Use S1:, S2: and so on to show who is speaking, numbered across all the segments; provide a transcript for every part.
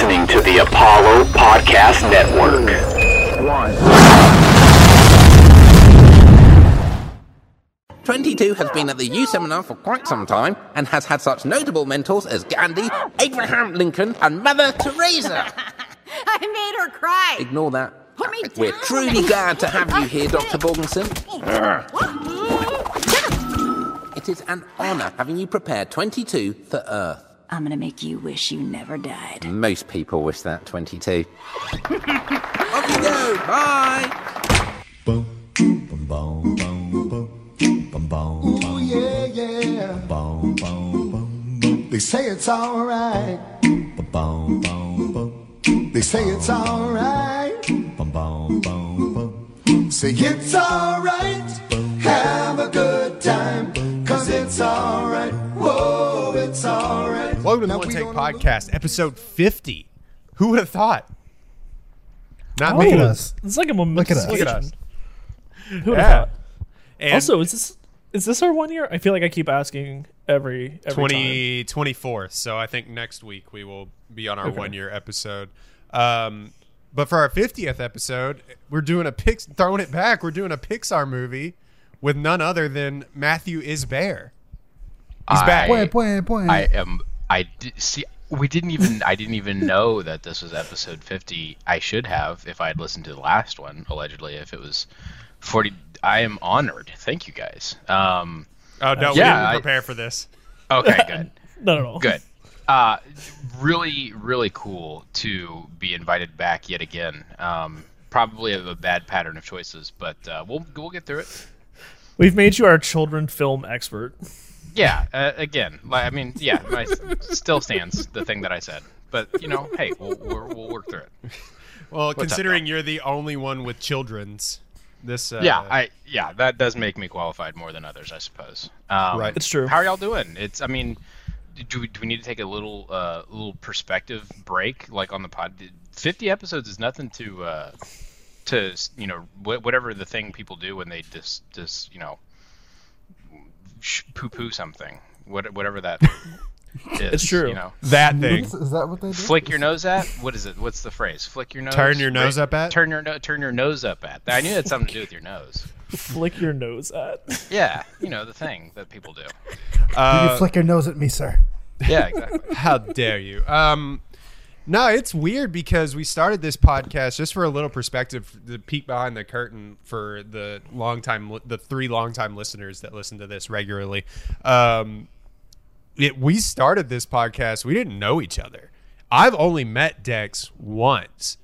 S1: listening to the Apollo Podcast Network.
S2: One.
S3: 22 has been at the U seminar for quite some time and has had such notable mentors as Gandhi, Abraham Lincoln, and Mother Teresa.
S4: I made her cry.
S3: Ignore that.
S4: Put me
S3: We're
S4: down.
S3: truly glad to have you here, Dr. Borgenson. It is an honor having you prepare 22 for Earth.
S4: I'm gonna make you wish you never died.
S3: Most people wish that 22. Off you go. Bye.
S5: Boom, boom, boom, boom, boom, boom, boom.
S6: Ooh, yeah, yeah.
S5: Boom, boom, boom, boom,
S6: They say it's alright.
S5: boom, boom, boom, boom,
S6: They say it's alright.
S5: boom, boom, boom, boom.
S6: Say it's alright. Have a good time. Cause it's alright. Whoa, it's alright.
S7: Welcome to the One
S6: we
S7: Take
S6: gonna look-
S7: Podcast, episode 50. Who would have thought? Not
S8: Look
S7: me.
S8: at us.
S9: It's like a moment.
S8: Look at us.
S7: Look at us.
S9: Who would have
S7: Yeah.
S9: thought?
S7: And
S9: Also, is this is this our one year? I feel like I keep asking every every
S7: 20, 24th. So I think next week we will be on our one year episode. Um, but for our 50th episode, we're doing a Pix, throwing it back. We're doing a Pixar movie with none other than Matthew Isbare. He's back.
S8: Point, point, point.
S10: I am. I di- see. We didn't even. I didn't even know that this was episode fifty. I should have if I had listened to the last one. Allegedly, if it was forty. I am honored. Thank you guys. Um.
S7: Oh no, we didn't
S10: I-
S7: prepare for this.
S10: Okay. Good.
S9: time. Not at all.
S10: good. Uh, really, really cool to be invited back yet again. Um, probably a, a bad pattern of choices, but uh, we'll we'll get through it.
S9: We've made you our children film expert.
S10: Yeah. Uh, again, I mean, yeah, my, still stands the thing that I said. But you know, hey, we'll, we'll, we'll work through it.
S7: Well,
S10: up,
S7: considering you're the only one with children's, this uh,
S10: yeah, I yeah, that does make me qualified more than others, I suppose. Um,
S7: Right.
S9: It's true.
S10: How are y'all doing? It's, I mean, do we, do we need to take a little uh, little perspective break, like on the pod? Fifty episodes is nothing to uh, to you know wh- whatever the thing people do when they just just you know poo poo something, what, whatever that is.
S9: It's true.
S10: You know,
S7: that thing.
S8: Is is that what they do?
S10: flick your nose at. What is it? What's the phrase? Flick your nose.
S7: Turn your nose
S10: Right-
S7: up at?
S10: Turn your no- turn your nose up at. I knew it had something to do with your nose.
S9: Flick your nose at.
S10: Yeah, you know the thing that people do.
S8: you flick your nose at me, sir.
S10: Yeah, exactly.
S7: How dare you? Um, no, it's weird because we started this podcast just for a little perspective, the peek behind the curtain for the long time, the three long time listeners that listen to this regularly. Um, it, we started this podcast. We didn't know each other. I've only met Dex once,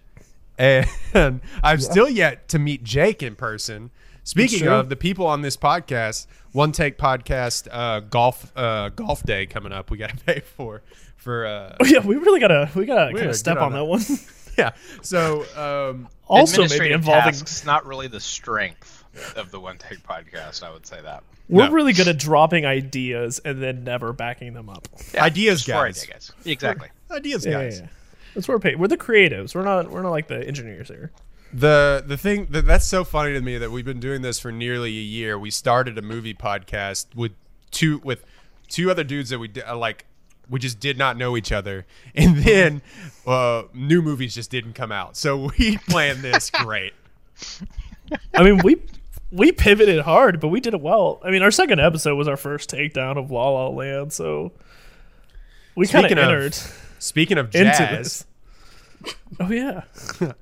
S7: and I've still yet to meet Jake in person. Speaking of the people on this podcast, One Take Podcast uh, golf uh, golf day coming up. We got to pay for for uh,
S9: Oh yeah, we really gotta we gotta kind of step
S7: on
S9: on that
S7: that.
S9: one.
S7: yeah. So um,
S9: also, maybe involving.
S10: tasks, not really the strength of the One Take podcast. I would say that.
S9: We're
S7: No.
S9: really good at dropping ideas and then never backing them up.
S7: ideas, guys.
S10: idea guys. Exactly.
S7: Ideas,
S9: Yeah, yeah,
S7: guys.
S9: yeah. That's what we're paid. We're the creatives. We're not. We're not like the engineers here.
S7: The the thing that that's so funny to me that we've been doing this for nearly a year. We started a movie podcast with two with two other dudes that we uh, like. We just did not know each other, and then uh, new movies just didn't come out. So we planned this great.
S9: I mean, we we pivoted hard, but we did it well. I mean, our second episode was our first takedown of La La Land, so we kind of
S7: Speaking of
S9: entered
S7: Speaking of jazz,
S9: this. Oh yeah,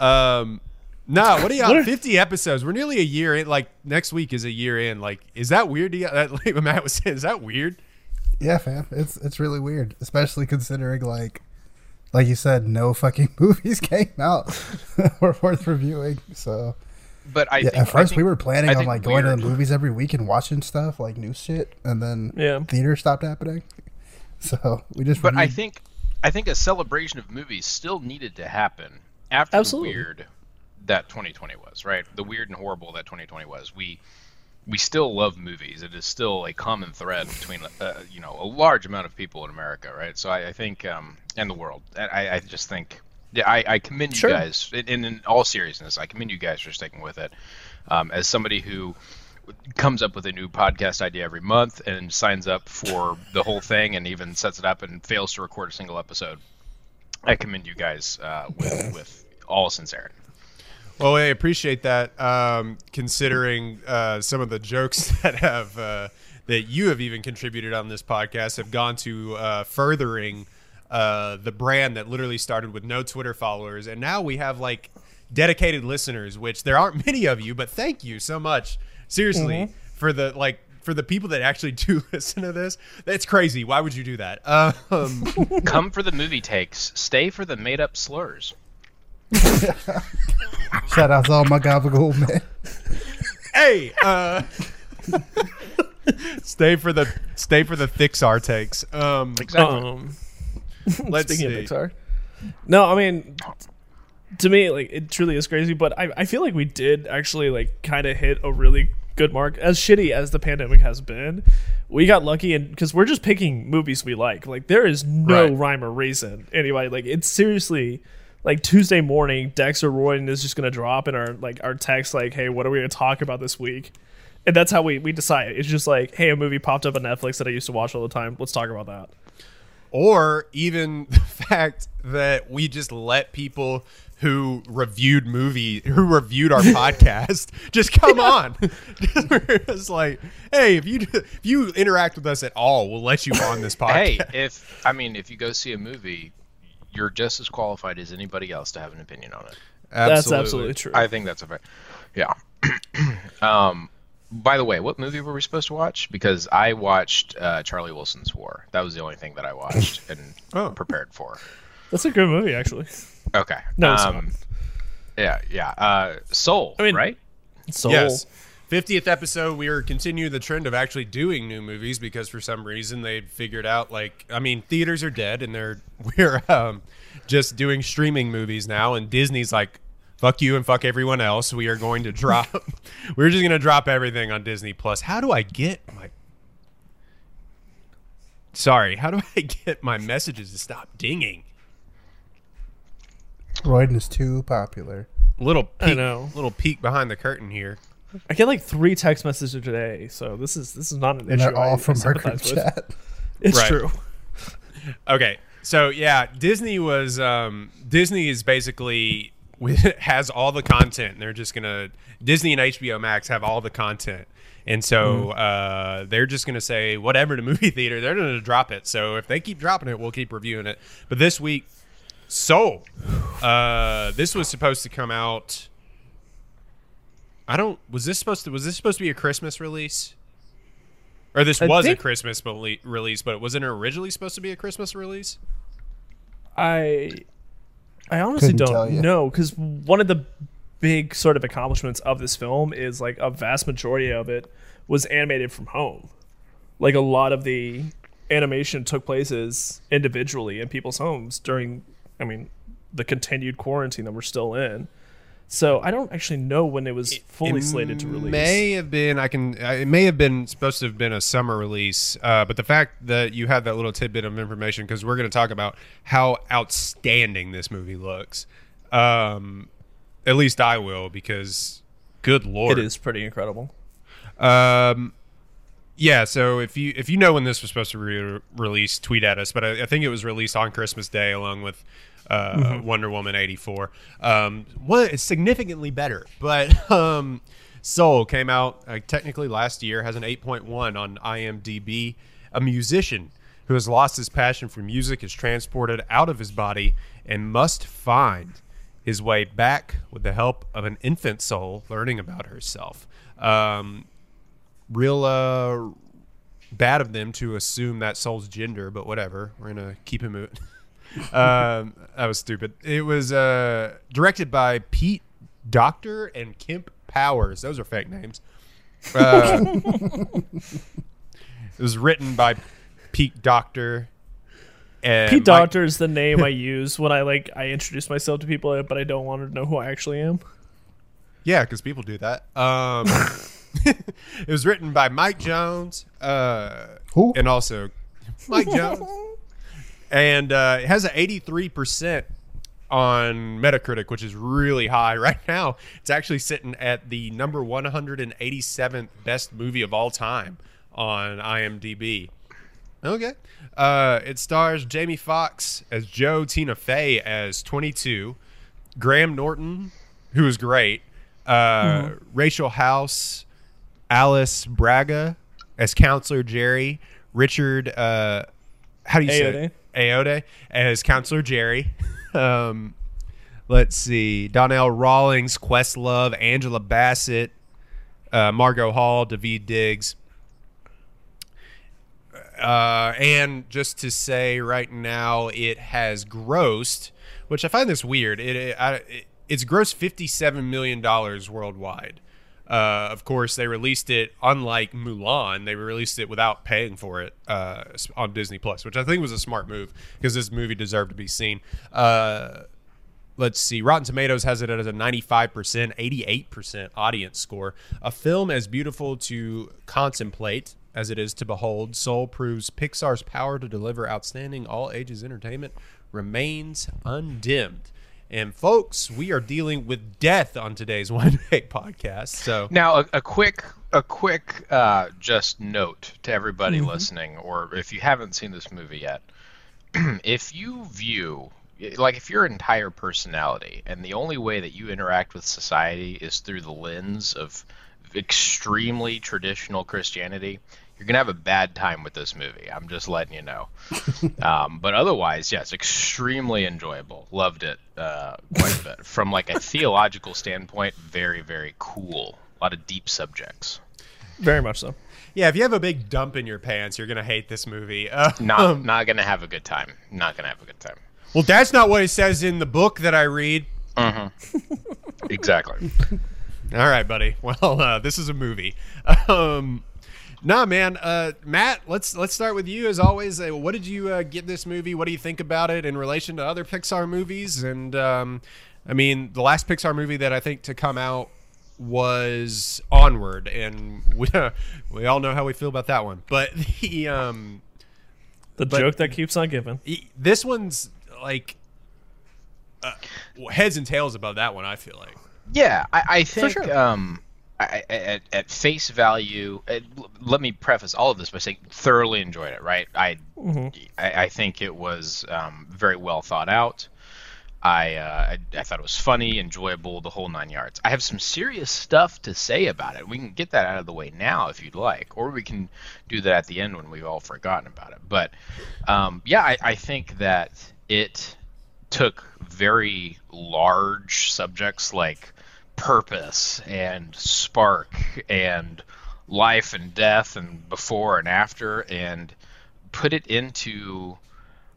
S7: um, no, what are y'all?
S9: What are-
S7: Fifty episodes. We're nearly a year in. Like next week is a year in. Like, is that weird? To you? That like what Matt was saying, is that weird?
S8: Yeah, fam. It's it's really weird, especially considering like, like you said, no fucking movies came out or worth reviewing. So
S10: But I
S8: yeah,
S10: think,
S8: at
S10: I
S8: first
S10: think-
S8: we were planning
S10: I
S8: on
S10: think
S8: like going to the movies every week and watching stuff like new shit, and then
S9: Yeah.
S8: theater stopped happening. So we just.
S10: But I think I think a celebration of movies still needed to happen after
S9: Absolutely.
S10: the weird that 2020 was, right? The weird and horrible that 2020 was. We we still love movies. It is still a common thread between uh, you know a large amount of people in America, right? So I, I think um, and the world. I, I just think yeah, I, I commend
S9: Sure.
S10: you guys. In, in all seriousness, I commend you guys for sticking with it. Um, as somebody who comes up with a new podcast idea every month and signs up for the whole thing and even sets it up and fails to record a single episode. I commend you guys uh, with with all sincerity.
S7: Well, I appreciate that. Um, considering uh, some of the jokes that have uh, that you have even contributed on this podcast have gone to uh, furthering uh, the brand that literally started with no Twitter followers, and now we have like dedicated listeners. Which there aren't many of you, but thank you so much, seriously, for the like for the people that actually do listen to this. That's crazy. Why would you do that? Um,
S10: Come for the movie takes, stay for the made up slurs.
S8: Shout out to all my gabagool men.
S7: hey, uh, stay for the stay for the Thixar takes. Um,
S9: Um,
S7: let's
S9: speaking
S7: see.
S9: of Pixar, no, I mean, to me, like it truly is crazy. But I, I feel like we did actually like kind of hit a really good mark. As shitty as the pandemic has been, we got lucky, and because we're just picking movies we like. Like there is no
S7: Right.
S9: rhyme or reason. Anybody like it's seriously. Like Tuesday morning, Dexter Royden is just gonna drop in our like our text like, "Hey, what are we gonna talk about this week?" And that's how we we decide. It's just like, "Hey, a movie popped up on Netflix that I used to watch all the time. Let's talk about that."
S7: or even the fact that we just let people who reviewed movie who reviewed our podcast just come on We're like hey if you if you interact with us at all we'll let you on this podcast
S10: Hey, if I mean, if you go see a movie, you're just as qualified as anybody else to have an opinion on it.
S9: That's absolutely true.
S10: I think that's a fair. Yeah. um. By the way, what movie were we supposed to watch? Because I watched uh, Charlie Wilson's War. That was the only thing that I watched and
S7: Oh.
S10: prepared for.
S9: That's a good movie, actually.
S10: Okay.
S9: No, it's
S10: um, Yeah, yeah. Uh, Soul,
S9: I mean-
S10: right?
S9: Soul.
S7: Yes. 50th episode, we are continue the trend of actually doing new movies because for some reason they figured out like I mean theaters are dead and they're we're um, just doing streaming movies now and Disney's like fuck you and fuck everyone else. We are going to drop we're just going to drop everything on Disney Plus. How do I get my Sorry, how do I get my messages to stop dinging?
S8: Royden is too popular.
S7: Little peek,
S9: I know.
S7: little peek behind the curtain here.
S9: I get like three text messages today, so this is this is not an
S8: And
S9: issue.
S8: they're all
S9: I-
S8: from
S9: I
S8: our group
S9: sympathize with.
S8: chat.
S9: It's
S7: Right.
S9: true.
S7: Okay, so yeah, Disney was um, Disney is basically has all the content. They're just gonna Disney and HBO Max have all the content, and so uh, they're just gonna say whatever to movie theater. They're gonna drop it. So if they keep dropping it, we'll keep reviewing it. But this week, Soul, uh, this was supposed to come out. I don't. Was this supposed to? Was this supposed to be a Christmas release? Or this
S9: I
S7: was
S9: think-
S7: a Christmas bele- release, but it wasn't it originally supposed to be a Christmas release?
S9: I I honestly
S8: Couldn't
S9: don't know because one of the big sort of accomplishments of this film is like a vast majority of it was animated from home. Like a lot of the animation took places individually in people's homes during, I mean, the continued quarantine that we're still in. So I don't actually know when it was fully
S7: It
S9: slated to release.
S7: May have been. I can. It may have been supposed to have been a summer release. Uh, but the fact that you have that little tidbit of information, because we're going to talk about how outstanding this movie looks. Um, at least I will, because good lord,
S9: It is pretty incredible.
S7: Um, yeah. So if you if you know when this was supposed to be re- released, tweet at us. But I, I think it was released on Christmas Day along with uh, Wonder Woman eighty four. Um, one significantly better, but um, Soul came out uh, technically last year. Has an eight point one on IMDb. A musician who has lost his passion for music is transported out of his body and must find his way back with the help of an infant soul learning about herself. Um, real uh, bad of them to assume that soul's gender, but whatever. We're gonna keep him moving. um, that was stupid. It was uh, directed by Pete Docter and Kemp Powers. Those are fake names. Uh, it was written by Pete Docter. And
S9: Pete
S7: Mike-
S9: Doctor is the name I use when I like I introduce myself to people, but I don't want to know who I actually am.
S7: Yeah, because people do that. Um, it was written by Mike Jones, uh,
S8: Who?
S7: and also Mike Jones, and uh, it has an eighty-three percent on Metacritic, which is really high right now. It's actually sitting at the number one hundred and eighty-seventh best movie of all time on IMDb. Okay. Uh, it stars Jamie Foxx as Joe, Tina Fey as 22, Graham Norton, who is great, uh, Rachel House, Alice Braga as Counselor Jerry, Richard, uh, how do you say it? Ayoade as Counselor Jerry. um, let's see. Donnell Rawlings, Questlove, Angela Bassett, uh, Margo Hall, David Diggs. Uh, and just to say right now, it has grossed, which I find this weird. It, it, I, it it's grossed fifty-seven million dollars worldwide. Uh, of course, they released it unlike Mulan. They released it without paying for it uh, on Disney Plus, which I think was a smart move because this movie deserved to be seen. Uh, let's see. Rotten Tomatoes has it as a 95%, 88% audience score. A film as beautiful to contemplate as it is to behold, Soul proves Pixar's power to deliver outstanding all ages entertainment remains undimmed. And folks, we are dealing with death on today's One Take podcast. So
S10: Now, a, a quick, a quick, uh, just note to everybody listening, or if you haven't seen this movie yet, if you view, like, if your entire personality and the only way that you interact with society is through the lens of extremely traditional Christianity, you're gonna have a bad time with this movie. I'm just letting you know. um, but otherwise, yes, extremely enjoyable. Loved it uh, quite a bit. From like a theological standpoint, very very cool. A lot of deep subjects.
S9: Very much so.
S7: yeah, if you have a big dump in your pants, you're gonna hate this movie. Uh,
S10: Not not gonna have a good time. Not gonna have a good time.
S7: well, that's not what it says in the book that I read.
S10: Exactly.
S7: All right, buddy. Well, uh, this is a movie. Um, nah, man. Uh, Matt, let's let's start with you as always. Uh, what did you uh, get this movie? What do you think about it in relation to other Pixar movies? And um, I mean, the last Pixar movie that I think to come out was Onward, and we we all know how we feel about that one. But the um,
S9: The joke that keeps on giving.
S7: this one's like uh, heads and tails above that one. I feel like.
S10: Yeah, I, I think
S9: sure.
S10: um, I, at, at face value, uh, let me preface all of this by saying thoroughly enjoyed it. Right, I I, I think it was um, very well thought out. I, uh, I I thought it was funny, enjoyable, the whole nine yards. I have some serious stuff to say about it. We can get that out of the way now if you'd like, or we can do that at the end when we've all forgotten about it. But um, yeah, I, I think that it took very large subjects like purpose and spark and life and death and before and after and put it into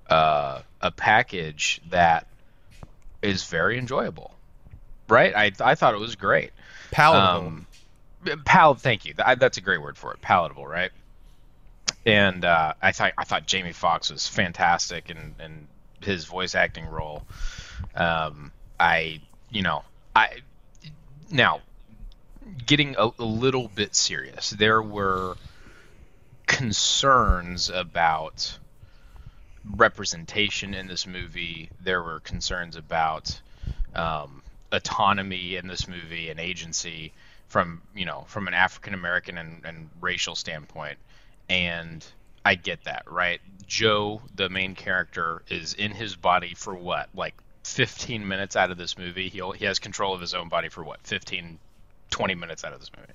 S10: uh, a package that is very enjoyable right i, I thought it was great
S7: Palatable.
S10: um, pal thank you Th- that's a great word for it palatable right and uh, I thought I thought Jamie Foxx was fantastic in, in his voice acting role. Um, I you know I now getting a, a little bit serious. There were concerns about representation in this movie. There were concerns about um, autonomy in this movie and agency from you know from an African American and, and racial standpoint. And I get that, right? Joe, the main character, is in his body for what, like 15 minutes out of this movie. He he has control of his own body for what, 15, 20 minutes out of this movie.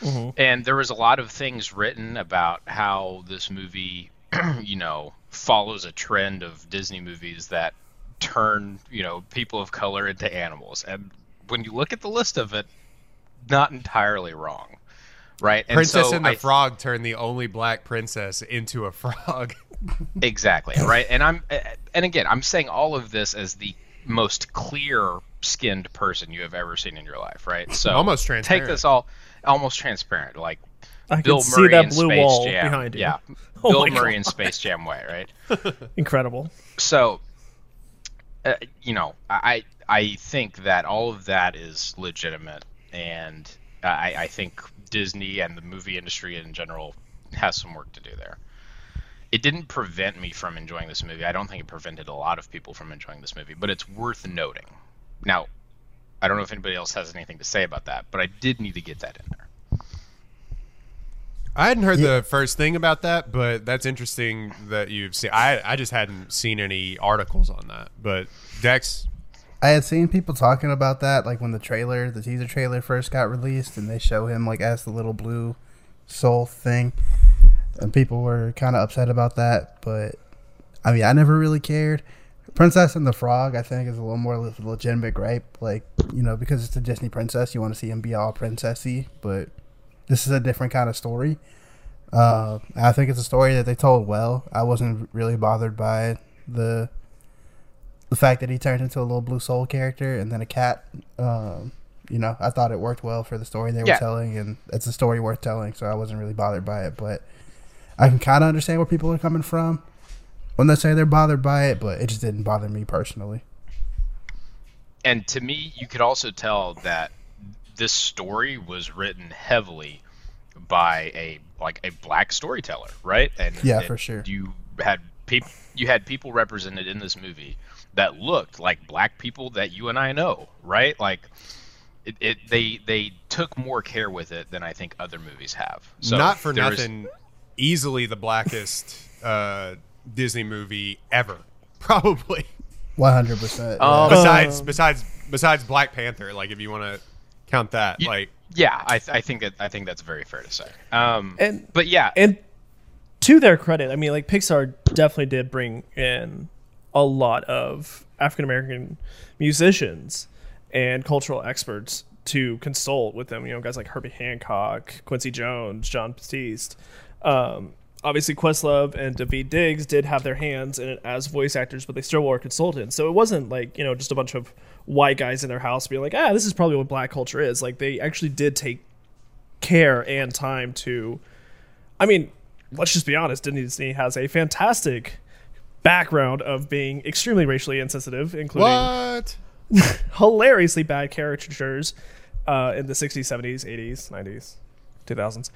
S10: Mm-hmm. And there was a lot of things written about how this movie, you know, follows a trend of Disney movies that turn, you know, people of color into animals. And when you look at the list of it, not entirely wrong, right? And
S7: Princess
S10: so
S7: and the
S10: I-
S7: Frog turned the only black princess into a frog.
S10: Exactly, right? And I'm and again, I'm saying all of this as the most clear-skinned person you have ever seen in your life, right? So
S7: Almost transparent.
S10: Take this all almost transparent, like
S9: I
S10: Bill
S9: can see
S10: Murray
S9: that
S10: in
S9: blue
S10: Space
S9: wall
S10: Jam.
S9: behind you.
S10: Yeah,
S9: Oh
S10: Bill
S9: my
S10: Murray in
S9: God.
S10: Space Jam way, right?
S9: Incredible.
S10: so uh, you know i i think that all of that is legitimate and i i think disney and the movie industry in general has some work to do there it didn't prevent me from enjoying this movie i don't think it prevented a lot of people from enjoying this movie but it's worth noting now i don't know if anybody else has anything to say about that but i did need to get that in there
S7: I hadn't heard the first thing about that, but that's interesting that you've seen. I I just hadn't seen any articles on that. But Dex,
S8: I had seen people talking about that, like when the trailer, the teaser trailer first got released, and they show him like as the little blue soul thing, and people were kind of upset about that. But I mean, I never really cared. Princess and the Frog, I think, is a little more le- legitimate gripe. Like you know, because it's a Disney princess, you want to see him be all princessy, but this is a different kind of story. Uh, I think it's a story that they told well. I wasn't really bothered by the the fact that he turned into a little blue soul character and then a cat. Um, you know, I thought it worked well for the story they were
S10: Yeah.
S8: telling, and it's a story worth telling. So I wasn't really bothered by it, but I can kind of understand where people are coming from when they say they're bothered by it, but it just didn't bother me personally.
S10: and to me, you could also tell that this story was written heavily by a like a black storyteller, right? And
S8: Yeah,
S10: and
S8: for sure.
S10: You had people you had people represented in this movie that looked like black people that you and I know, right? Like it, it they they took more care with it than I think other movies have. So
S7: not for nothing, easily the blackest uh, Disney movie ever, probably.
S8: One hundred percent.
S10: Um,
S7: besides besides besides Black Panther, like if you want to count that,
S10: Y-
S7: like
S10: yeah, I, I think that I think that's very fair to say. Um,
S9: And-
S10: but yeah,
S9: and to their credit, I mean, like Pixar definitely did bring in a lot of African American musicians and cultural experts to consult with them. You know, guys like Herbie Hancock, Quincy Jones, Jon Batiste. Um, obviously, Questlove and David Diggs did have their hands in it as voice actors, but they still were consultants. So it wasn't like you know just a bunch of white guys in their house being like, ah, this is probably what black culture is. Like they actually did take care and time to I mean, let's just be honest. Disney has a fantastic background of being extremely racially insensitive, including
S7: what?
S9: hilariously bad caricatures uh, in the 60s, 70s, 80s, 90s, 2000s.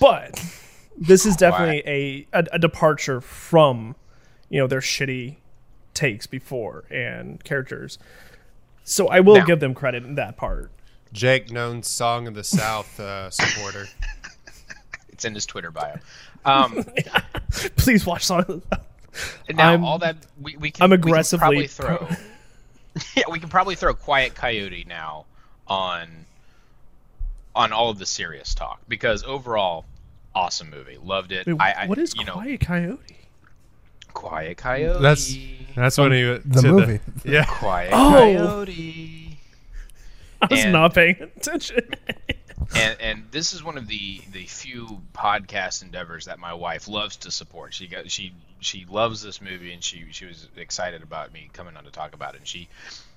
S9: But this is definitely a, a, a departure from, you know, their shitty takes before and characters. So I will
S10: Now-
S9: give them credit in that part.
S7: Jake, known Song of the South uh, supporter.
S10: it's in his Twitter bio. Um,
S9: Please watch Song.
S10: and now
S9: I'm-
S10: all that we, we can
S9: I'm
S10: we can probably throw. yeah, we can probably throw Quiet Coyote now on on all of the serious talk because overall, awesome movie, loved it.
S9: Wait,
S10: I, I
S9: what is
S10: you know
S9: Quiet Coyote?
S10: Quiet Coyote?
S7: That's that's when he
S8: the
S7: to
S8: movie.
S7: yeah.
S10: Quiet
S9: Oh.
S10: Coyote.
S9: I was
S10: And-
S9: not paying attention.
S10: and and this is one of the the few podcast endeavors that my wife loves to support. She got she she loves this movie and she she was excited about me coming on to talk about it. And she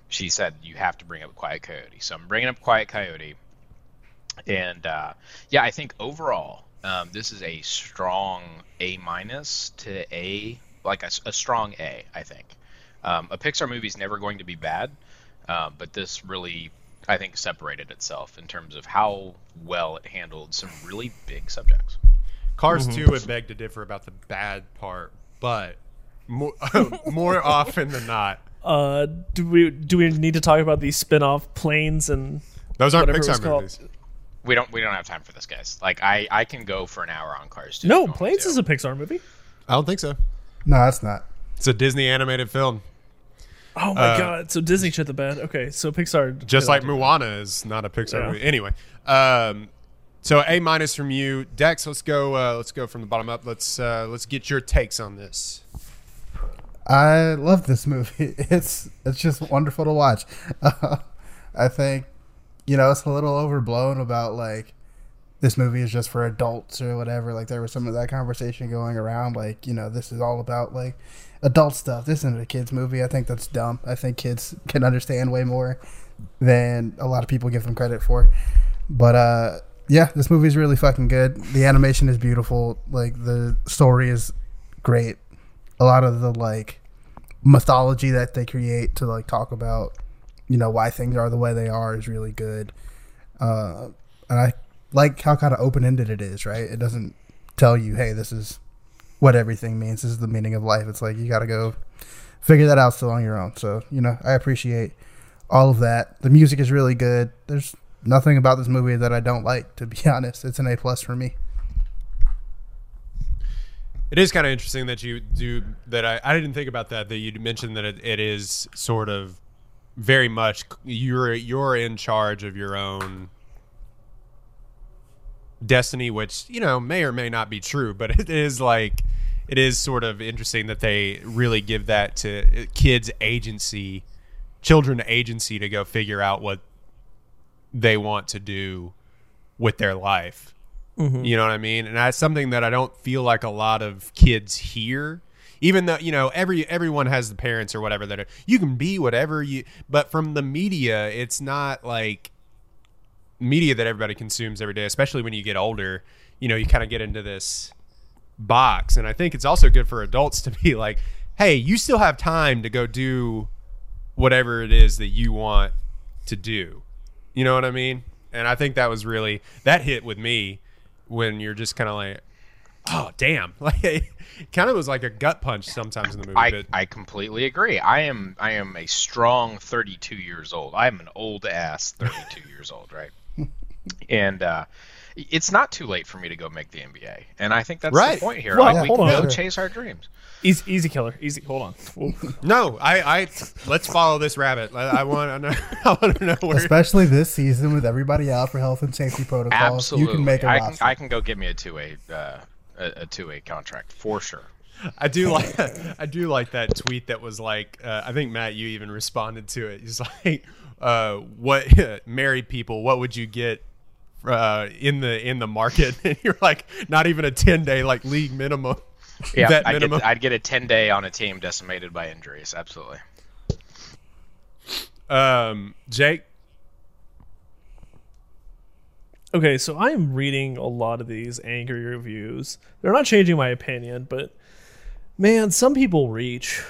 S10: she said you have to bring up Quiet Coyote, so I'm bringing up Quiet Coyote. And uh, yeah, I think overall um, this is a strong A minus to A, like a strong A. I think um, a Pixar movie is never going to be bad, uh, but this really I think separated itself in terms of how well it handled some really big subjects.
S7: Cars
S9: Mm-hmm.
S7: 2 would beg to differ about the bad part, but more, more often than not,
S9: Uh, do we do we need to talk about these spin-off planes and
S7: those aren't
S9: Whatever it was
S7: Pixar
S9: called.
S7: movies.
S10: We don't we don't have time for this, guys. Like I I can go for an hour on Cars too.
S9: no planes is a Pixar movie?
S7: I don't think so.
S8: No, that's not.
S7: It's a Disney animated film.
S9: Oh my god! So Disney shit the bed. Okay, so Pixar
S7: Just like Moana is not a Pixar
S9: Yeah.
S7: movie. Anyway, um, so A minus from you, Dex. Let's go. Uh, let's go from the bottom up. Let's uh, let's get your takes on this.
S8: I love this movie. It's it's just wonderful to watch. I think you know it's a little overblown about like this movie is just for adults or whatever. Like there was some of that conversation going around. Like you know this is all about like adult stuff. This isn't a kids movie. I think that's dumb. I think kids can understand way more than a lot of people give them credit for. But uh yeah, this movie is really fucking good. The animation is beautiful. Like the story is great. A lot of the like mythology that they create to like talk about you know why things are the way they are is really good uh and i like how kind of open-ended it is right it doesn't tell you hey this is what everything means this is the meaning of life it's like you gotta go figure that out still on your own so you know i appreciate all of that the music is really good there's nothing about this movie that I don't like. To be honest, it's an A plus for me.
S7: It is kind of interesting that you do that. I, I didn't think about that. That you mentioned that it, it is sort of very much you're you're in charge of your own destiny, which you know may or may not be true, but it is like it is sort of interesting that they really give that to kids agency, children agency to go figure out what they want to do with their life. Mm-hmm. You know what I mean? And that's something that I don't feel like a lot of kids hear. Even though you know every everyone has the parents or whatever that are, you can be whatever you, but from the media, it's not like media that everybody consumes every day. Especially when you get older, you know, you kind of get into this box, and I think it's also good for adults to be like, hey, you still have time to go do whatever it is that you want to do. You know what I mean? And I think that was really that hit with me when you're just kind of like, oh damn, like it kind of was like a gut punch sometimes in the movie.
S10: I,
S7: but
S10: I completely agree. I am I am a strong 32 years old. I am an old ass 32 years old, right? And uh, it's not too late for me to go make the NBA, and I think that's
S7: Right.
S10: the point here.
S9: Well,
S10: Like, we
S9: hold
S10: can
S9: on.
S10: go chase our dreams.
S9: Easy, easy killer. Easy. Hold on. Whoa.
S7: no, I, I let's follow this rabbit. I, I want to know. I want to know where.
S8: Especially this season with everybody out for health and safety protocols.
S10: Absolutely,
S8: You can make a
S10: I can
S8: roster.
S10: I can go get me a two way uh, a, a two way contract for sure.
S7: I do like I do like that tweet that was like uh, I think Matt you even responded to it. He's like, uh, "What married people? What would you get uh, in the in the market?" And you're like, "Not even a ten day like league minimum."
S10: Yeah,
S7: Vet
S10: I'd
S7: minimum.
S10: get, I'd get a 10 day on a team decimated by injuries. Absolutely.
S7: Um, Jake,
S9: Okay, so I am reading a lot of these angry reviews. They're not changing my opinion, but man, some people reach.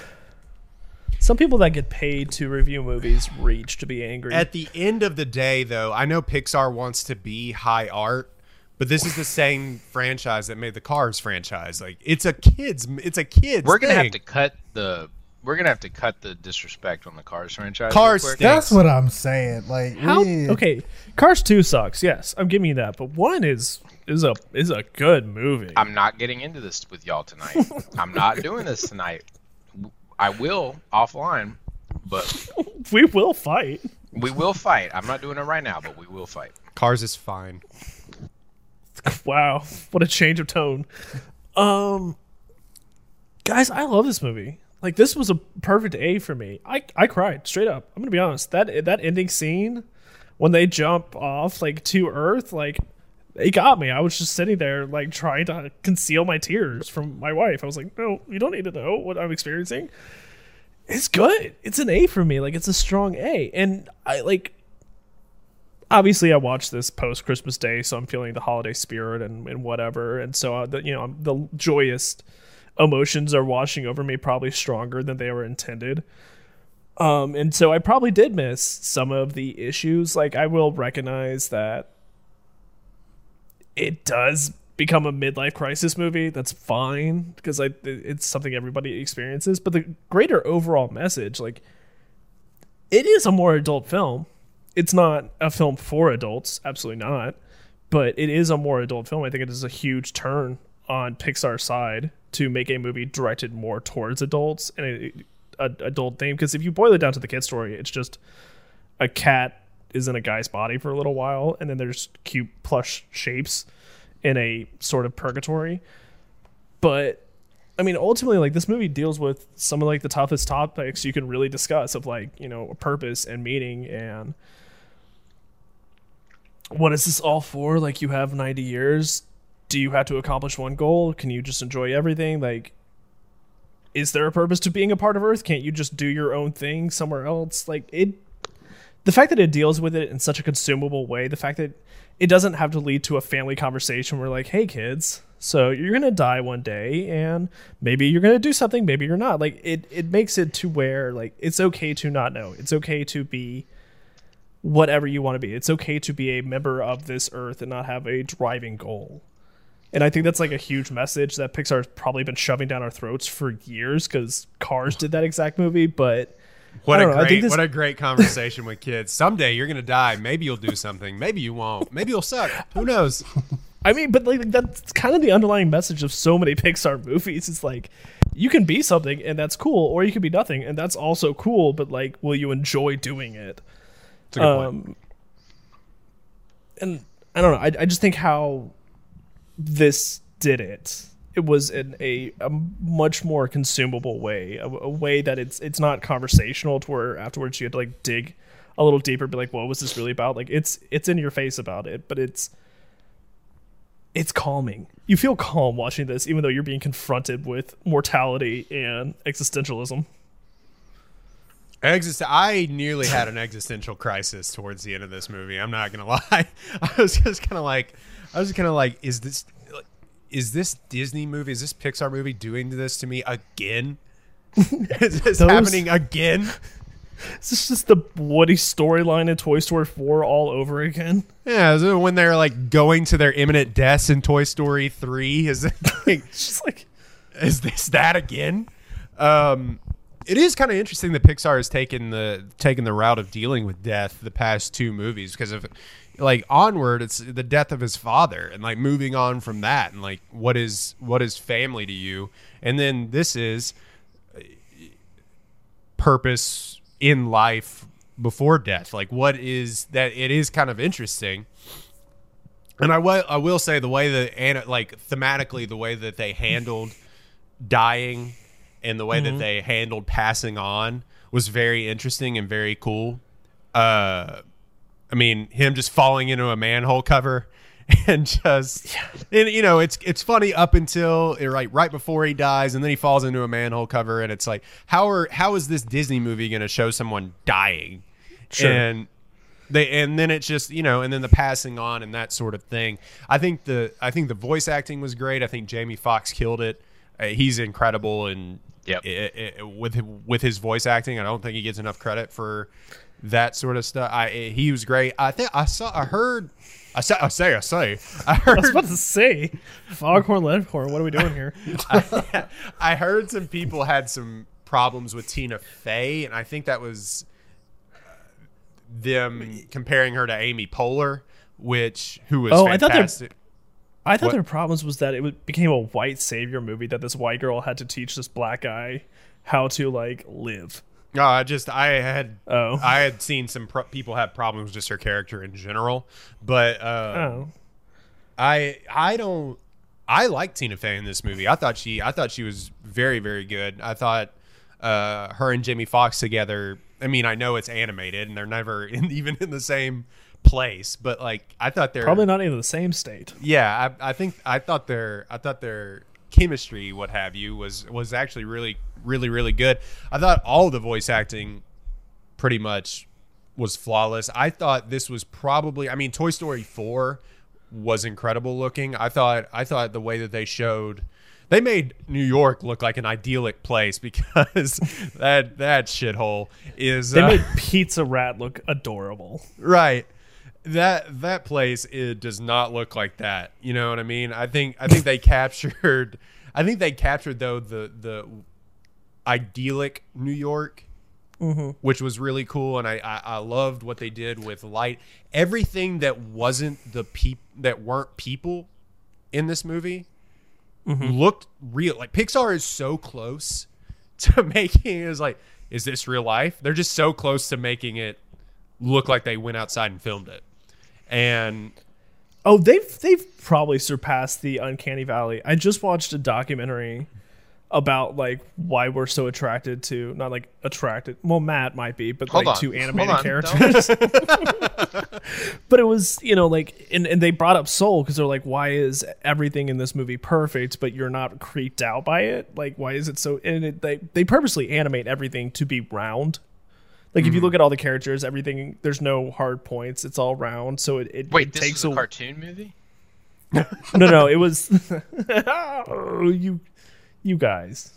S9: Some people that get paid to review movies reach to be angry.
S7: At the end of the day, though, I know Pixar wants to be high art, but this is the same franchise that made the Cars franchise. Like it's a kids, it's a kids.
S10: We're gonna
S7: thing.
S10: have to cut the we're gonna have to cut the disrespect on the Cars franchise.
S7: Cars
S10: real quick.
S7: stink.
S8: That's what I'm saying. Like,
S9: How?
S8: we-
S9: Okay, Cars Two sucks. Yes, I'm giving you that, but one is is a is a good movie.
S10: I'm not getting into this with y'all tonight. I'm not doing this tonight. I will offline, but
S9: we will fight.
S10: we will fight. I'm not doing it right now, but we will fight.
S7: Cars is fine.
S9: Wow, what a change of tone. Um, guys, I love this movie. Like this was a perfect A for me. I I cried straight up. I'm gonna be honest. That that ending scene when they jump off like to Earth, like it got me. I was just sitting there like trying to conceal my tears from my wife. I was like, no, you don't need to know what I'm experiencing. It's good. It's an A for me. Like it's a strong A, and I like obviously I watched this post Christmas Day, so I'm feeling the holiday spirit and, and whatever, and so uh, the, you know I'm the joyous emotions are washing over me probably stronger than they were intended. Um, and so I probably did miss some of the issues. Like I will recognize that it does become a midlife crisis movie. That's fine because I it's something everybody experiences. But the greater overall message, like it is a more adult film. It's not a film for adults, absolutely not. But it is a more adult film. I think it is a huge turn on Pixar's side to make a movie directed more towards adults and a, a adult theme. Because if you boil it down to the kid story, it's just a cat is in a guy's body for a little while, and then there's cute plush shapes in a sort of purgatory. But I mean, ultimately, like this movie deals with some of like the toughest topics you can really discuss of like you know purpose and meaning and what is this all for? Like you have ninety years. Do you have to accomplish one goal? Can you just enjoy everything? Like, is there a purpose to being a part of Earth? Can't you just do your own thing somewhere else? Like it the fact that it deals with it in such a consumable way, the fact that it doesn't have to lead to a family conversation where like, hey kids, so you're gonna die one day and maybe you're gonna do something, maybe you're not. Like it it makes it to where like it's okay to not know. It's okay to be whatever you want to be. It's okay to be a member of this earth and not have a driving goal. And I think that's like a huge message that Pixar's probably been shoving down our throats for years because Cars did that exact movie, but
S7: What a
S9: don't know, I
S7: great
S9: this-
S7: what a great conversation with kids. Someday you're gonna die. Maybe you'll do something. Maybe you won't. Maybe you'll suck. Who knows?
S9: I mean, but like that's kind of the underlying message of so many Pixar movies. It's like you can be something and that's cool, or you can be nothing and that's also cool. But like, will you enjoy doing it?
S7: It's a good point.
S9: Um, and I don't know. I, I just think how this did it. It was in a, a much more consumable way, a, a way that it's it's not conversational to where afterwards you had to like dig a little deeper, be like, what was this really about? Like it's it's in your face about it, but it's it's calming. You feel calm watching this, even though you're being confronted with mortality and existentialism.
S7: Exist- I nearly had an existential crisis towards the end of this movie. I'm not gonna lie. I was just kind of like, I was kind of like, is this, is this Disney movie, is this Pixar movie doing this to me again? is this
S9: Those-
S7: happening again?
S9: Is this just the Woody storyline in Toy Story 4 all over again?
S7: Yeah, when they're like going to their imminent deaths in Toy Story three, is it like,
S9: just like
S7: is this that again? Um, it is kind of interesting that Pixar has taken the taken the route of dealing with death the past two movies because of like onward it's the death of his father and like moving on from that and like what is what is family to you? And then this is uh, purpose in life before death. Like what is that it is kind of interesting. And I will, I will say the way that and like thematically the way that they handled dying and the way that they handled passing on was very interesting and very cool. Uh, I mean, him just falling into a manhole cover and just, and you know, it's it's funny up until right right before he dies, and then he falls into a manhole cover, and it's like, how are how is this Disney movie going to show someone dying?
S9: Sure.
S7: And they and then it's just you know and then the passing on and that sort of thing i think the i think the voice acting was great i think jamie Foxx killed it uh, he's incredible and
S10: Yep.
S7: i- i- with with his voice acting i don't think he gets enough credit for that sort of stuff i he was great i think i saw i heard I say, I say, I say. I
S9: I was about to say, Foghorn Leghorn. What are we doing here?
S7: I heard some people had some problems with Tina Fey, and I think that was uh, them comparing her to Amy Poehler, which who was
S9: Oh, I thought
S7: fantastic.
S9: I thought
S7: What?
S9: their problems was that it became a white savior movie that this white girl had to teach this black guy how to like live.
S7: No, I just I had
S9: Oh.
S7: I had seen some pro- people have problems with just her character in general, but uh,
S9: Oh,
S7: I I don't I like Tina Fey in this movie. I thought she I thought she was very very good. I thought uh, her and Jimmy Foxx together. I mean, I know it's animated and they're never in, even in the same place, but like I thought they're
S9: probably not even the same state.
S7: yeah, I, I think I thought their I thought their chemistry, what have you, was was actually really really really good. I thought all the voice acting pretty much was flawless. I thought this was probably I mean Toy Story 4 was incredible looking. I thought I thought the way that they showed they made New York look like an idyllic place because that that shithole is
S9: They
S7: uh,
S9: made Pizza Rat look adorable.
S7: right that that place it does not look like that you know what i mean i think i think they captured i think they captured though the the idyllic new york mm-hmm. which was really cool and I, I i loved what they did with light. Everything that wasn't the peop that weren't people in this movie mm-hmm. looked real. Like pixar is so close to making it is like is this real life? They're just so close to making it look like they went outside and filmed it. And
S9: Oh, they've they've probably surpassed the Uncanny Valley. I just watched a documentary about like why we're so attracted to not like attracted. Well, Matt might be, but
S10: Hold
S9: like
S10: on.
S9: to animated characters. but it was you know like and, and they brought up Soul because they're like, why is everything in this movie perfect, but you're not creeped out by it? Like, why is it so? And it, they they purposely animate everything to be round. Like
S10: Mm-hmm.
S9: if you look at all the characters, everything there's no hard points. It's all round, so it, it,
S10: Wait,
S9: it
S10: this
S9: takes
S10: is a
S9: a
S10: cartoon movie?
S9: no, no, it was oh, you, you guys,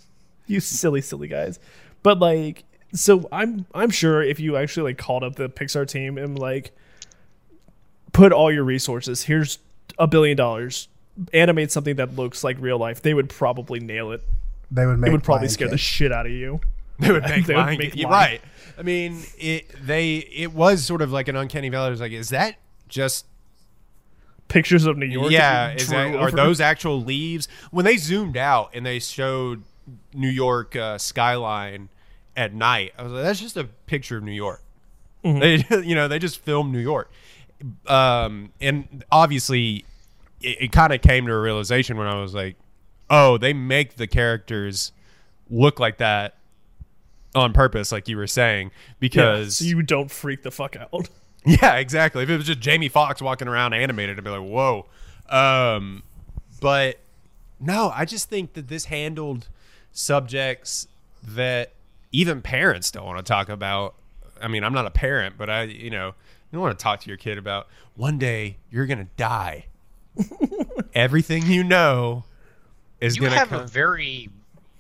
S9: you silly, silly guys. But like, so I'm I'm sure if you actually like called up the Pixar team and like put all your resources, here's a billion dollars, animate something that looks like real life, they would probably nail it.
S8: They would make
S9: It would probably
S8: Lion
S9: scare the shit out of you.
S7: They would make
S9: They would make
S7: You're right. I mean, it they it was sort of like an uncanny valley. It was like, is that just
S9: Pictures of New York.
S7: yeah, exactly. Are those actual leaves? When they zoomed out and they showed New York uh, skyline at night, I was like, that's just a picture of New York. They, you know, they just filmed New York, um, and obviously, it, it kind of came to a realization when I was like, oh, they make the characters look like that on purpose, like you were saying,
S9: Yeah,
S7: because
S9: so you don't freak the fuck out.
S7: yeah, exactly. If it was just Jamie Foxx walking around animated, I'd be like, whoa. Um, but no, I just think that this handled subjects that even parents don't want to talk about. I mean, I'm not a parent, but I, you know, you don't want to talk to your kid about one day you're gonna die. Everything you know is gonna
S10: have
S7: come.
S10: a very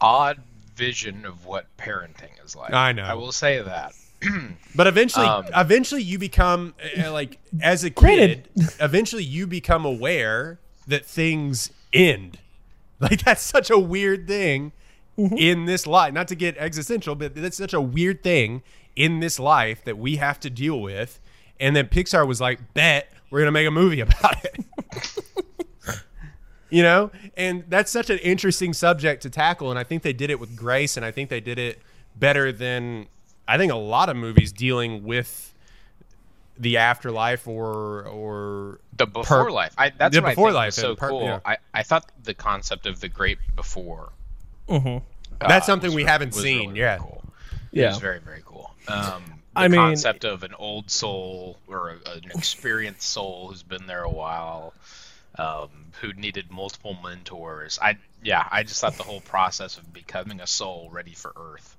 S10: odd vision of what parenting is like.
S7: I know.
S10: I will say that.
S7: But eventually,
S10: Um,
S7: eventually you become uh, like as a
S9: Granted-
S7: kid. eventually, you become aware that things end. Like that's such a weird thing
S9: Mm-hmm.
S7: in this life. Not to get existential, but that's such a weird thing in this life that we have to deal with. And then Pixar was like, "Bet we're gonna make a movie about it." you know, and that's such an interesting subject to tackle. And I think they did it with grace, and I think they did it better than I think a lot of movies dealing with the afterlife or or
S10: The before life. I, that's
S7: The
S10: what
S7: before
S10: I think
S7: life
S10: was so
S7: per-
S10: cool.
S7: yeah.
S10: I, I thought the concept of the great before.
S7: That's something we
S10: re-
S7: haven't seen,
S10: really,
S7: yeah.
S10: really cool.
S9: Yeah.
S10: It was very very cool. Um, the
S9: I mean-
S10: concept of an old soul or a, an experienced soul who's been there a while, um, who needed multiple mentors. I yeah, I just thought the whole process of becoming a soul ready for Earth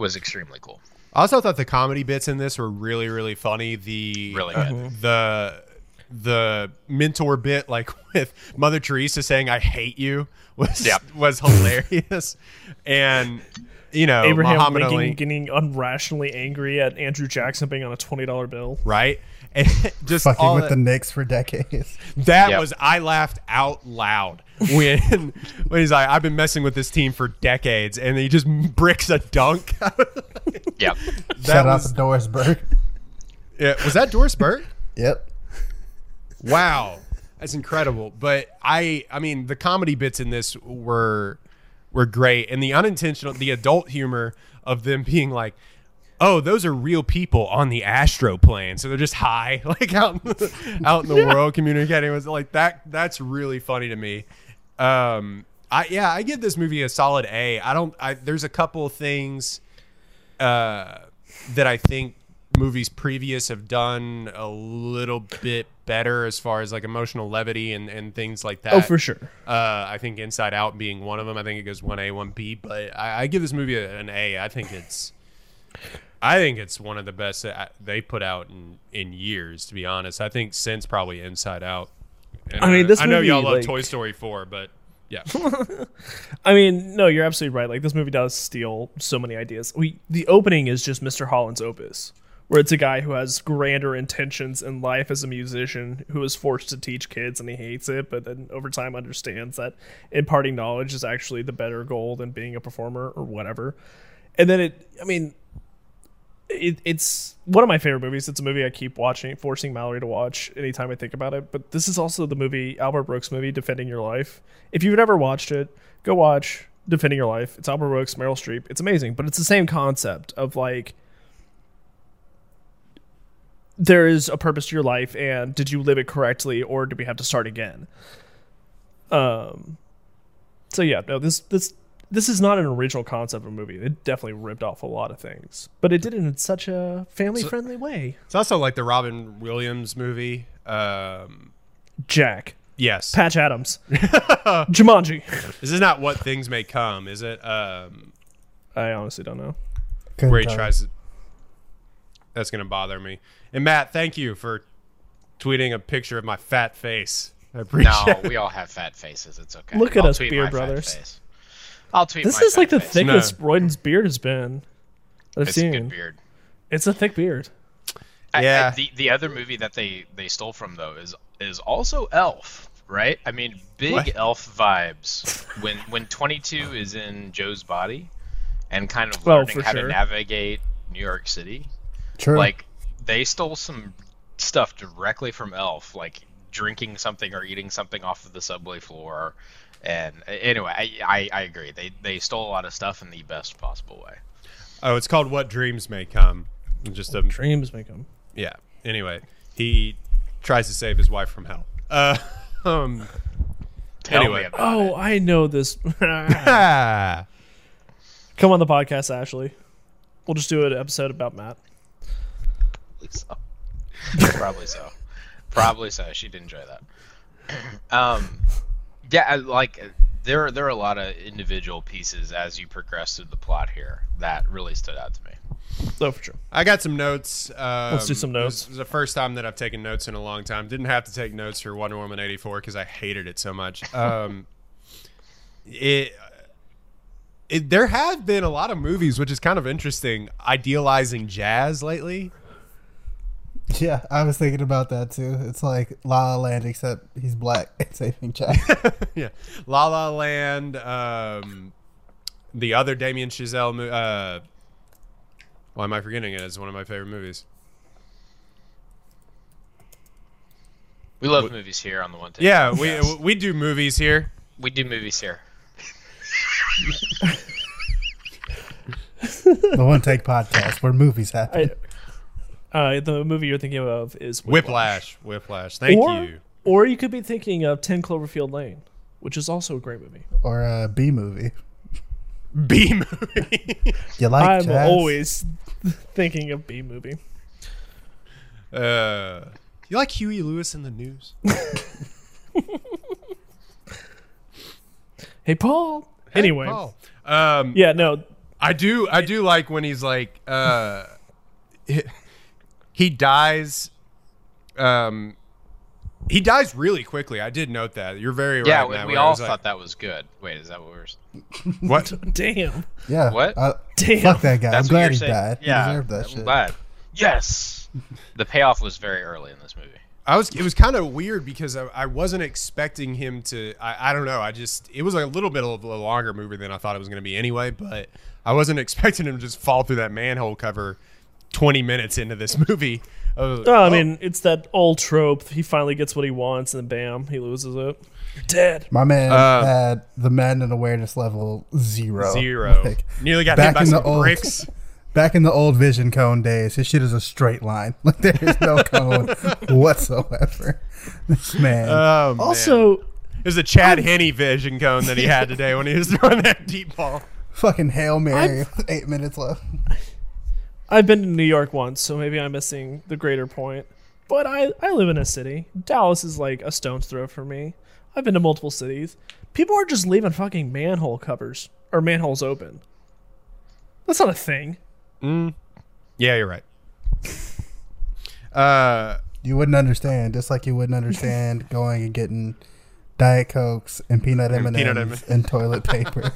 S10: was extremely cool.
S7: I also thought the comedy bits in this were really, really funny. The
S10: Really good.
S7: uh, the the mentor bit, like with Mother Teresa saying "I hate you," was
S10: Yep.
S7: was hilarious, and you know
S9: Abraham
S7: Muhammad
S9: Lincoln
S7: Ali,
S9: getting unrationally angry at Andrew Jackson being on a twenty dollar bill.
S7: right? And just
S8: Fucking
S7: all
S8: with
S7: that,
S8: the Knicks for decades.
S7: that
S10: Yep.
S7: was I laughed out loud when when he's like, "I've been messing with this team for decades," and he just bricks a dunk.
S10: Yep.
S7: that
S8: Shout out
S7: was
S8: to Doris Burke.
S7: yeah, was that Doris Burke?
S8: Yep.
S7: Wow, that's incredible. But I, I mean, the comedy bits in this were were great, and the unintentional, the adult humor of them being like, "Oh, those are real people on the astral plane," so they're just high, like out in the, out in the world communicating. Was like that. That's really funny to me. Um, I yeah, I give this movie a solid A. I don't. I there's a couple of things uh, that I think movies previous have done a little bit better as far as like emotional levity and, and things like that.
S9: Oh, for sure.
S7: Uh, I think Inside Out being one of them. I think it goes one A, one B. But I, I give this movie a- an A. I think it's, I think it's one of the best that they put out in in years. To be honest, I think since probably Inside Out. And,
S9: I mean, this
S7: I know y'all love
S9: like-
S7: Toy Story four, but yeah,
S9: I mean, no, you're absolutely right. Like this movie does steal so many ideas. We the opening is just Mr. Holland's opus, where it's a guy who has grander intentions in life as a musician who is forced to teach kids and he hates it, but then over time understands that imparting knowledge is actually the better goal than being a performer or whatever. And then it, I mean, it, it's one of my favorite movies. It's a movie I keep watching, forcing Mallory to watch anytime I think about it. But this is also the movie, Albert Brooks movie, Defending Your Life. If you've never watched it, go watch Defending Your Life. It's Albert Brooks, Meryl Streep. It's amazing, but it's the same concept of like there is a purpose to your life, and did you live it correctly, or do we have to start again? Um. So yeah, no this this this is not an original concept of a movie. It definitely ripped off a lot of things, but it did it in such a family friendly way.
S7: it's also like the Robin Williams movie. Um,
S9: Jack,
S7: yes,
S9: Patch Adams, Jumanji.
S7: This is not what things may come, is it? Um,
S9: I honestly don't know.
S8: Couldn't
S7: where he tries to. That's gonna bother me. And Matt, thank you for tweeting a picture of my fat face. I appreciate.
S10: No,
S7: it.
S10: we all have fat faces. It's okay.
S9: Look at
S10: I'll
S9: us,
S10: tweet
S9: Beer
S10: my fat
S9: Brothers.
S10: Face. I'll tweet.
S9: This
S10: my
S9: is like the
S10: face.
S9: thickest
S7: No.
S9: Royden's beard has been. I've
S10: It's a
S9: seen.
S10: good beard.
S9: It's a thick beard.
S10: I- I-
S7: Yeah.
S10: the the other movie that they they stole from though is is also Elf, right? I mean, big
S7: What?
S10: Elf vibes when when 22 is in Joe's body, and kind of learning
S9: for
S10: how
S9: sure.
S10: to navigate New York City.
S8: True.
S10: Like they stole some stuff directly from Elf, like drinking something or eating something off of the subway floor. And uh, anyway, I, I, I agree. They they stole a lot of stuff in the best possible way.
S7: Oh, it's called What Dreams May Come. Just a
S9: Dreams may come.
S7: yeah. Anyway, he tries to save his wife from hell. Uh, um.
S10: Tell
S7: Anyway.
S10: me about
S9: Oh, I know this.
S7: ah.
S9: Come on the podcast, Ashley. We'll just do an episode about Matt.
S10: it. So. Probably so. Probably so. She'd enjoy that. Um, yeah, like there there are a lot of individual pieces as you progress through the plot here that really stood out to me.
S9: Oh, for sure.
S7: I got some notes. Um,
S9: Let's do some notes.
S7: This is the first time that I've taken notes in a long time. Didn't have to take notes for Wonder Woman eighty four because I hated it so much. Um, it, it there have been a lot of movies, which is kind of interesting, idealizing jazz lately.
S8: yeah, I was thinking about that too. It's like La La Land, except he's black and saving Jack.
S7: yeah, La La Land. Um, the other Damien Chazelle. mo- Uh, why am I forgetting it? It's one of my favorite movies.
S10: We love movies here on the one. Take
S7: Yeah, we
S10: Podcast.
S7: we do movies here.
S10: we do movies here.
S8: the One Take Podcast, where movies happen.
S9: I, uh, the movie you're thinking of is
S7: Whiplash. Whiplash. Thank
S9: or,
S7: you.
S9: Or you could be thinking of 10 Cloverfield Lane, which is also a great movie.
S8: or a B movie.
S7: B movie.
S8: You like
S9: I'm
S8: jazz?
S9: always thinking of B movie.
S7: uh, you like Huey Lewis in the news?
S9: Hey, Paul. anyway,
S7: Paul. Um,
S9: yeah, no,
S7: I do. I do like when he's like, uh, he, he dies. Um, he dies really quickly. I did note that. You're very
S10: Yeah,
S7: right.
S10: we,
S7: Matt,
S10: we all
S7: was
S10: thought
S7: like,
S10: that was good. Wait, is that what we're?
S7: What?
S9: damn.
S8: Yeah.
S10: What?
S8: Uh,
S9: Damn.
S8: fuck that guy.
S10: That's
S8: I'm glad he
S10: saying.
S8: died.
S10: Yeah,
S8: he deserved that
S10: I'm
S8: shit.
S10: glad. Yes, the payoff was very early in this movie.
S7: I was. It was kind of weird because I, I wasn't expecting him to. I, I don't know. I just. It was a little bit of a longer movie than I thought it was going to be anyway. But I wasn't expecting him to just fall through that manhole cover. Twenty minutes into this movie. I was like,
S9: Oh, I
S7: oh.
S9: mean, it's that old trope. He finally gets what he wants, and bam, he loses it. You're dead.
S8: My man
S7: Uh,
S8: had the Madden awareness level zero.
S7: zero.
S8: Like,
S7: Nearly got
S8: back
S7: hit by
S8: in the
S7: some
S8: old-
S7: bricks.
S8: back in the old Vision Cone days, his shit is a straight line. Like there is no cone whatsoever. This man.
S7: Oh, man.
S9: Also,
S7: It was a Chad Henne vision cone that he had today when he was throwing that deep ball.
S8: fucking Hail Mary. Eight minutes left.
S9: I've been to New York once, so maybe I'm missing the greater point. But I, I live in a city. Dallas is like a stone's throw for me. I've been to multiple cities. People are just leaving fucking manhole covers or manholes open. That's not a thing.
S7: Yeah, you're right. Uh,
S8: You wouldn't understand, just like you wouldn't understand going and getting Diet Cokes and peanut M
S7: And
S8: and
S7: peanut
S8: M's and toilet paper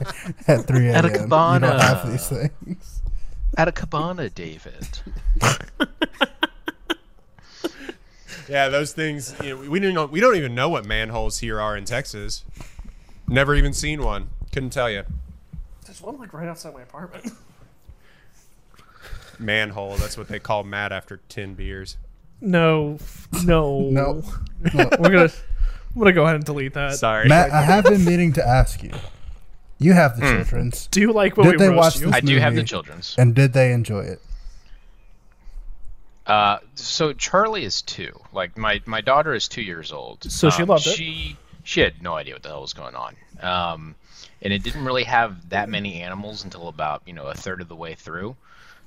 S8: at three a.m.
S10: At a
S8: You don't have these things.
S10: At a cabana, David.
S7: yeah, those things. You know, we didn't. We don't even know what manholes here are in Texas. Never even seen one. Couldn't tell you.
S9: There's one like right outside my apartment.
S7: Manhole. That's what they call Matt after ten beers.
S9: No, no,
S8: No.
S9: We're gonna, I'm gonna go ahead and delete that.
S7: Sorry.
S8: Matt, I have been meaning to ask you. You have the children's,
S9: Do you like when
S8: Did
S9: we
S8: they
S9: roast
S8: watch
S9: you?
S8: this?
S10: I do have the children's.
S8: and did they enjoy it?
S10: Uh, so Charlie is two. Like my my daughter is two years old.
S9: So she
S10: Um,
S9: loved it?
S10: She she had no idea what the hell was going on. Um, and it didn't really have that many animals until about you know a third of the way through.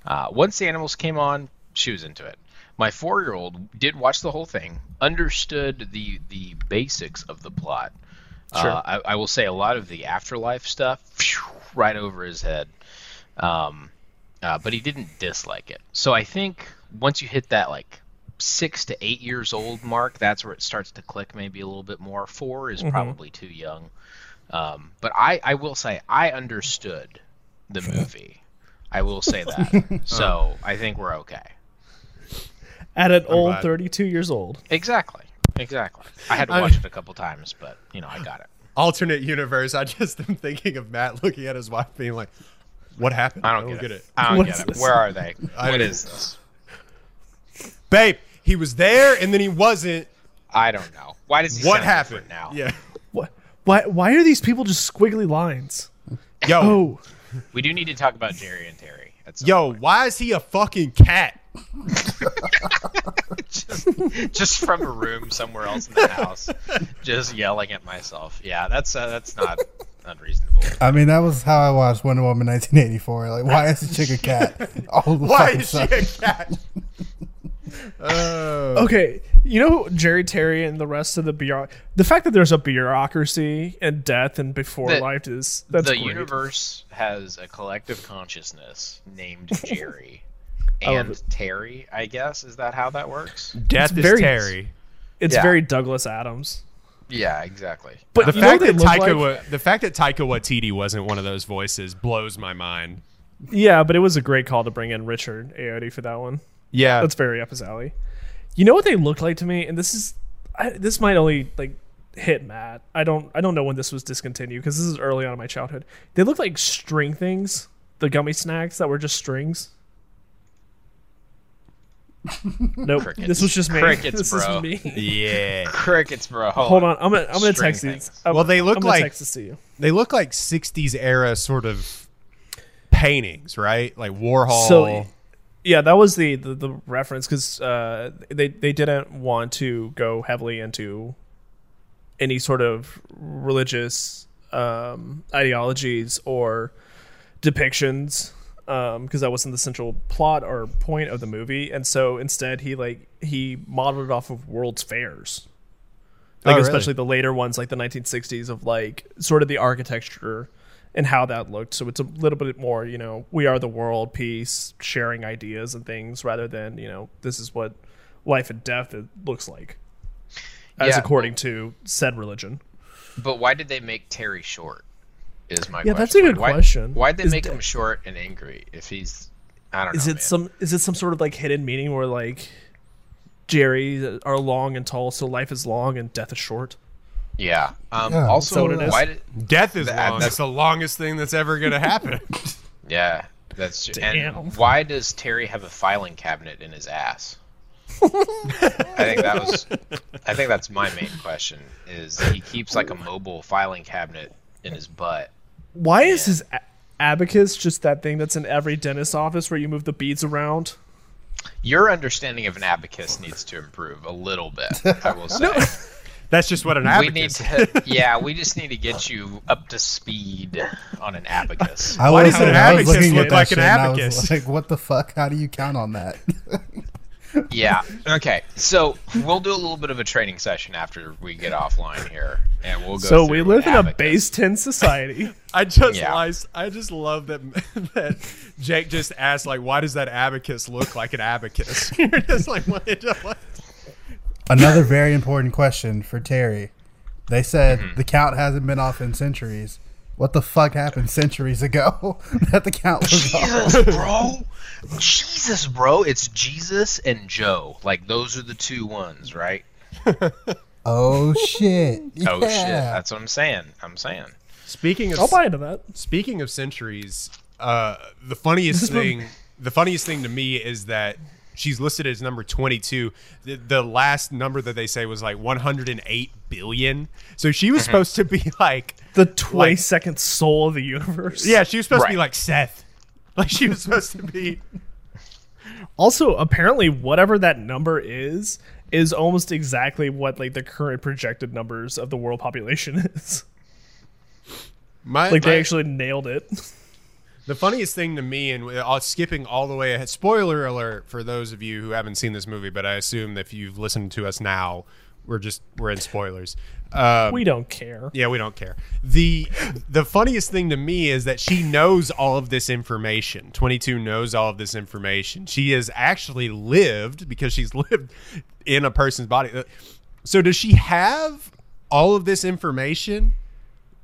S10: Uh, once the animals came on, she was into it. My four year old did watch the whole thing, understood the the basics of the plot.
S9: Sure.
S10: Uh, I, I will say a lot of the afterlife stuff phew, right over his head. Um, uh, but he didn't dislike it. So I think once you hit that like six to eight years old mark, that's where it starts to click maybe a little bit more. Four is probably too young. Um, but I, I will say I understood the movie. I will say that. so I think we're okay.
S9: At an old
S7: glad.
S9: 32 years old.
S10: Exactly. Exactly. I had to
S7: I-
S10: watch it a couple times, but you know I got it.
S7: Alternate universe. I just am thinking of Matt looking at his wife, being like, What happened?
S10: I don't, get, it.
S7: it.
S10: I don't
S9: What
S10: get
S9: is
S10: it.
S9: this?
S10: Where are they?
S7: I
S10: what this?
S7: Babe, he was there and then he wasn't.
S10: I don't know. Why does he
S7: What
S10: sound
S7: happened
S10: now?
S7: Yeah.
S9: What? Why? Why are these people just squiggly lines?
S7: Yo,
S9: Oh,
S10: We do need to talk about Jerry and Terry. At some
S7: yo,
S10: point.
S7: why is he a fucking cat?
S10: just, just from a room somewhere else in the house, just yelling at myself. Yeah, that's uh, that's not unreasonable.
S8: I mean, that was how I watched Wonder Woman 1984. Like, why is the chick a cat? All the
S7: Why is she
S8: time.
S7: a cat? Oh.
S9: okay. You know Jerry Terry and the rest of the bureau. The fact that there's a bureaucracy and death and before
S10: The-
S9: life is that's
S10: the
S9: great.
S10: universe has a collective consciousness named Jerry
S9: I love
S10: and
S9: it.
S10: Terry. I guess is that how that works?
S7: Death
S9: It's
S7: is
S9: very-
S7: Terry.
S9: It's
S10: Yeah.
S9: very Douglas Adams.
S10: Yeah, exactly.
S9: But
S7: The fact that Taika,
S9: like?
S7: wa- the fact that Taika Waititi wasn't one of those voices blows my mind.
S9: Yeah, but it was a great call to bring in Richard Ayoade for that one.
S7: Yeah,
S9: That's very up his alley. You know what they look like to me, and this is I, this might only like hit Matt. I don't I don't know when this was discontinued because this is early on in my childhood. They look like string things, the gummy snacks that were just strings. Nope,
S10: Crickets.
S9: this was just me.
S10: Crickets,
S9: this
S10: bro.
S9: is me.
S7: yeah.
S10: Crickets, bro.
S9: Hold on, I'm gonna I'm gonna
S10: String
S9: text these. I'm-
S7: Well, they look
S9: I'm
S7: like-
S9: text this to you.
S7: They look like '60s era sort of paintings, right? Like Warhol.
S9: So, yeah, that was the the, the reference because uh, they they didn't want to go heavily into any sort of religious um, ideologies or depictions Um, because that wasn't the central plot or point of the movie, and so instead he like he modeled it off of World's Fairs, like
S7: Oh, really?
S9: especially the later ones, like the 1960s of like sort of the architecture and how that looked. So it's a little bit more, you know, we are the world, peace, sharing ideas and things, rather than you know this is what life and death it looks like, as
S10: Yeah.
S9: according to said religion.
S10: But why did they make Terry short? Is my
S9: Yeah,
S10: question.
S9: that's a good
S10: Why-
S9: question.
S10: Why'd they
S9: Is
S10: make
S9: de-
S10: him short and angry if he's? I don't know?
S9: Is
S10: know.
S9: it
S10: man.
S9: some? Is it some sort of like hidden meaning where like Jerry are long and tall, so life is long and death is short?
S10: Yeah. Um,
S8: Yeah,
S10: also,
S9: that's what
S10: why did?
S7: Death is
S10: That-
S7: long.
S10: that's-
S7: That's the longest thing that's ever going to happen.
S10: Yeah, that's true.
S9: Damn.
S10: And why does Terry have a filing cabinet in his ass? I think that was. I think that's my main question. Is he keeps like a mobile filing cabinet in his butt?
S9: Why is his a- abacus just that thing that's in every dentist office where you move the beads around?
S10: Your understanding of an abacus needs to improve a little bit. I will say.
S7: That's just what an
S10: we
S7: abacus
S10: need to. Yeah, we just need to get you up to speed on an abacus.
S8: I
S7: Why
S8: was,
S7: does an abacus
S8: looking
S7: look
S8: at that
S7: like an
S8: I was
S7: abacus?
S8: like, what the fuck? How do you count on that?
S10: Yeah. Okay. So we'll do a little bit of a training session after we get offline here, and we'll go.
S9: So we live in a base ten society.
S7: I just
S10: Yeah.
S7: lies- I just love that that Jake just asked like, why does that abacus look like an abacus? You're just like, what? what?
S8: Another very important question for Terry. They said
S10: Mm-hmm.
S8: the count hasn't been off in centuries. What the fuck happened centuries ago that the count was off?
S10: Jesus, bro. Jesus, bro. It's Jesus and Joe. Like those are the two ones, right?
S8: Oh shit!
S10: Oh shit. That's what I'm saying. I'm saying.
S7: Speaking of
S9: I'll buy into that.
S7: speaking of centuries, uh, the funniest thing, the funniest thing to me is that she's listed as number 22. The, the last number that they say was like 108 billion. So she
S10: Mm-hmm.
S7: was supposed to be like,
S9: The twenty second soul of the universe.
S7: yeah, she was supposed to be like Seth. Like she was supposed to be.
S9: Also, apparently, whatever that number is, is almost exactly what like the current projected numbers of the world population is.
S7: My,
S9: Like
S7: my-
S9: they actually nailed it.
S7: The funniest thing to me, and uh, skipping all the way ahead, spoiler alert for those of you who haven't seen this movie, but I assume that if you've listened to us now, we're just we're in spoilers. Um,
S9: we don't care.
S7: yeah, we don't care. the The funniest thing to me is that she knows all of this information. Twenty two knows all of this information. She has actually lived because she's lived in a person's body. Uh, So does she have all of this information?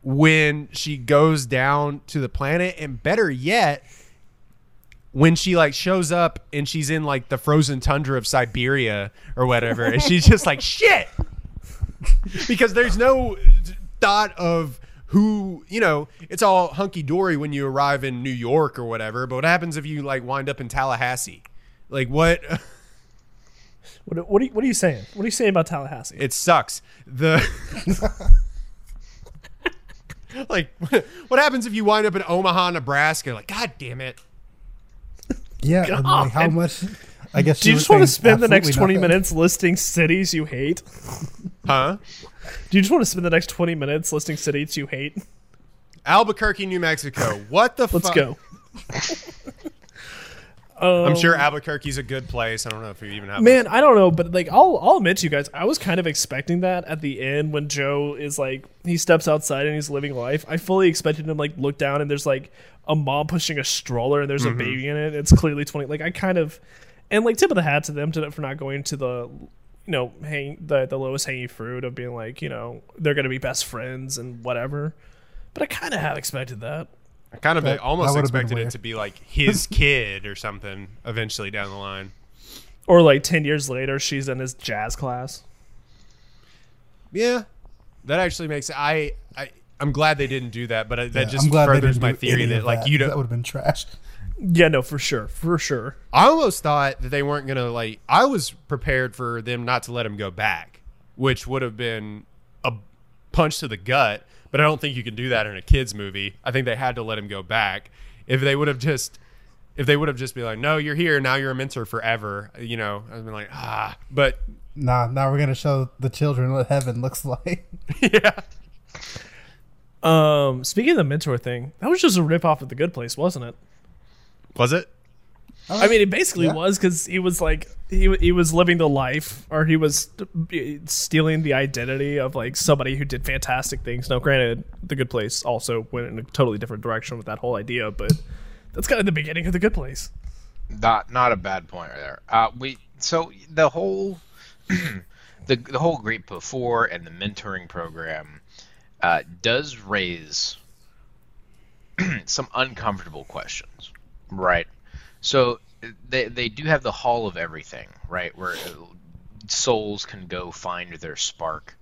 S7: When she goes down to the planet and better yet when she like shows up and she's in like the frozen tundra of Siberia or whatever and she's just like shit because there's no thought of who you know it's all hunky dory when you arrive in New York or whatever. But what happens if you like wind up in Tallahassee? Like what?
S9: What, what, are you, what are you saying? What are you saying about Tallahassee?
S7: It sucks. The like what happens if you wind up in Omaha, Nebraska? Like God damn it.
S8: Yeah, and, like, how
S9: God.
S8: much? I guess
S9: Do you just want to spend the next 20
S8: nothing.
S9: minutes listing cities you hate?
S7: Huh?
S9: Do you just want to spend the next 20 minutes listing cities you hate?
S7: Albuquerque, New Mexico. What the
S9: Let's
S7: fuck?
S9: go.
S7: I'm sure um, Albuquerque's a good place. I don't know if you even have
S9: Man, I don't know, but like I'll I'll admit to you guys, I was kind of expecting that at the end when Joe is like he steps outside and he's living life. I fully expected him like look down and there's like a mom pushing a stroller and there's a mm-hmm. baby in it. It's clearly twenty. Like I kind of and like tip of the hat to them to, for not going to the you know hang the the lowest hanging fruit of being like you know they're gonna be best friends and whatever. But I kind of have expected that.
S7: I kind of
S8: That-
S7: almost
S8: that
S7: expected it to be like his kid or something eventually down the line.
S9: Or like ten years later, she's in his jazz class.
S7: Yeah, that actually makes I I I'm glad they didn't do that, but I- that
S8: Yeah,
S7: just
S8: I'm glad
S7: furthers my theory
S8: any
S7: that like you
S8: That
S7: don't.
S8: That would have been trash.
S9: Yeah, no, for sure, for sure.
S7: I almost thought that they weren't gonna like. I was prepared for them not to let him go back, which would have been a punch to the gut. But I don't think you can do that in a kids movie. I think they had to let him go back. If they would have just, if they would have just been like, "No, you're here now. You're a mentor forever," you know, I've been like, ah. But
S8: Nah, now we're gonna show the children what heaven looks like.
S7: yeah,
S9: Um, speaking of the mentor thing, that was just a rip off of the Good Place, wasn't it?
S7: was it?
S9: I mean, it basically
S8: Yeah.
S9: was because he was like he he was living the life, or he was uh, stealing the identity of like somebody who did fantastic things. Now, granted, the Good Place also went in a totally different direction with that whole idea, but that's kind of the beginning of the Good Place.
S10: Not not a bad point right there. Uh, we so the whole the the whole Great Before and the mentoring program uh, does raise some uncomfortable questions, right? So they they do have the Hall of Everything, right, where uh, souls can go find their spark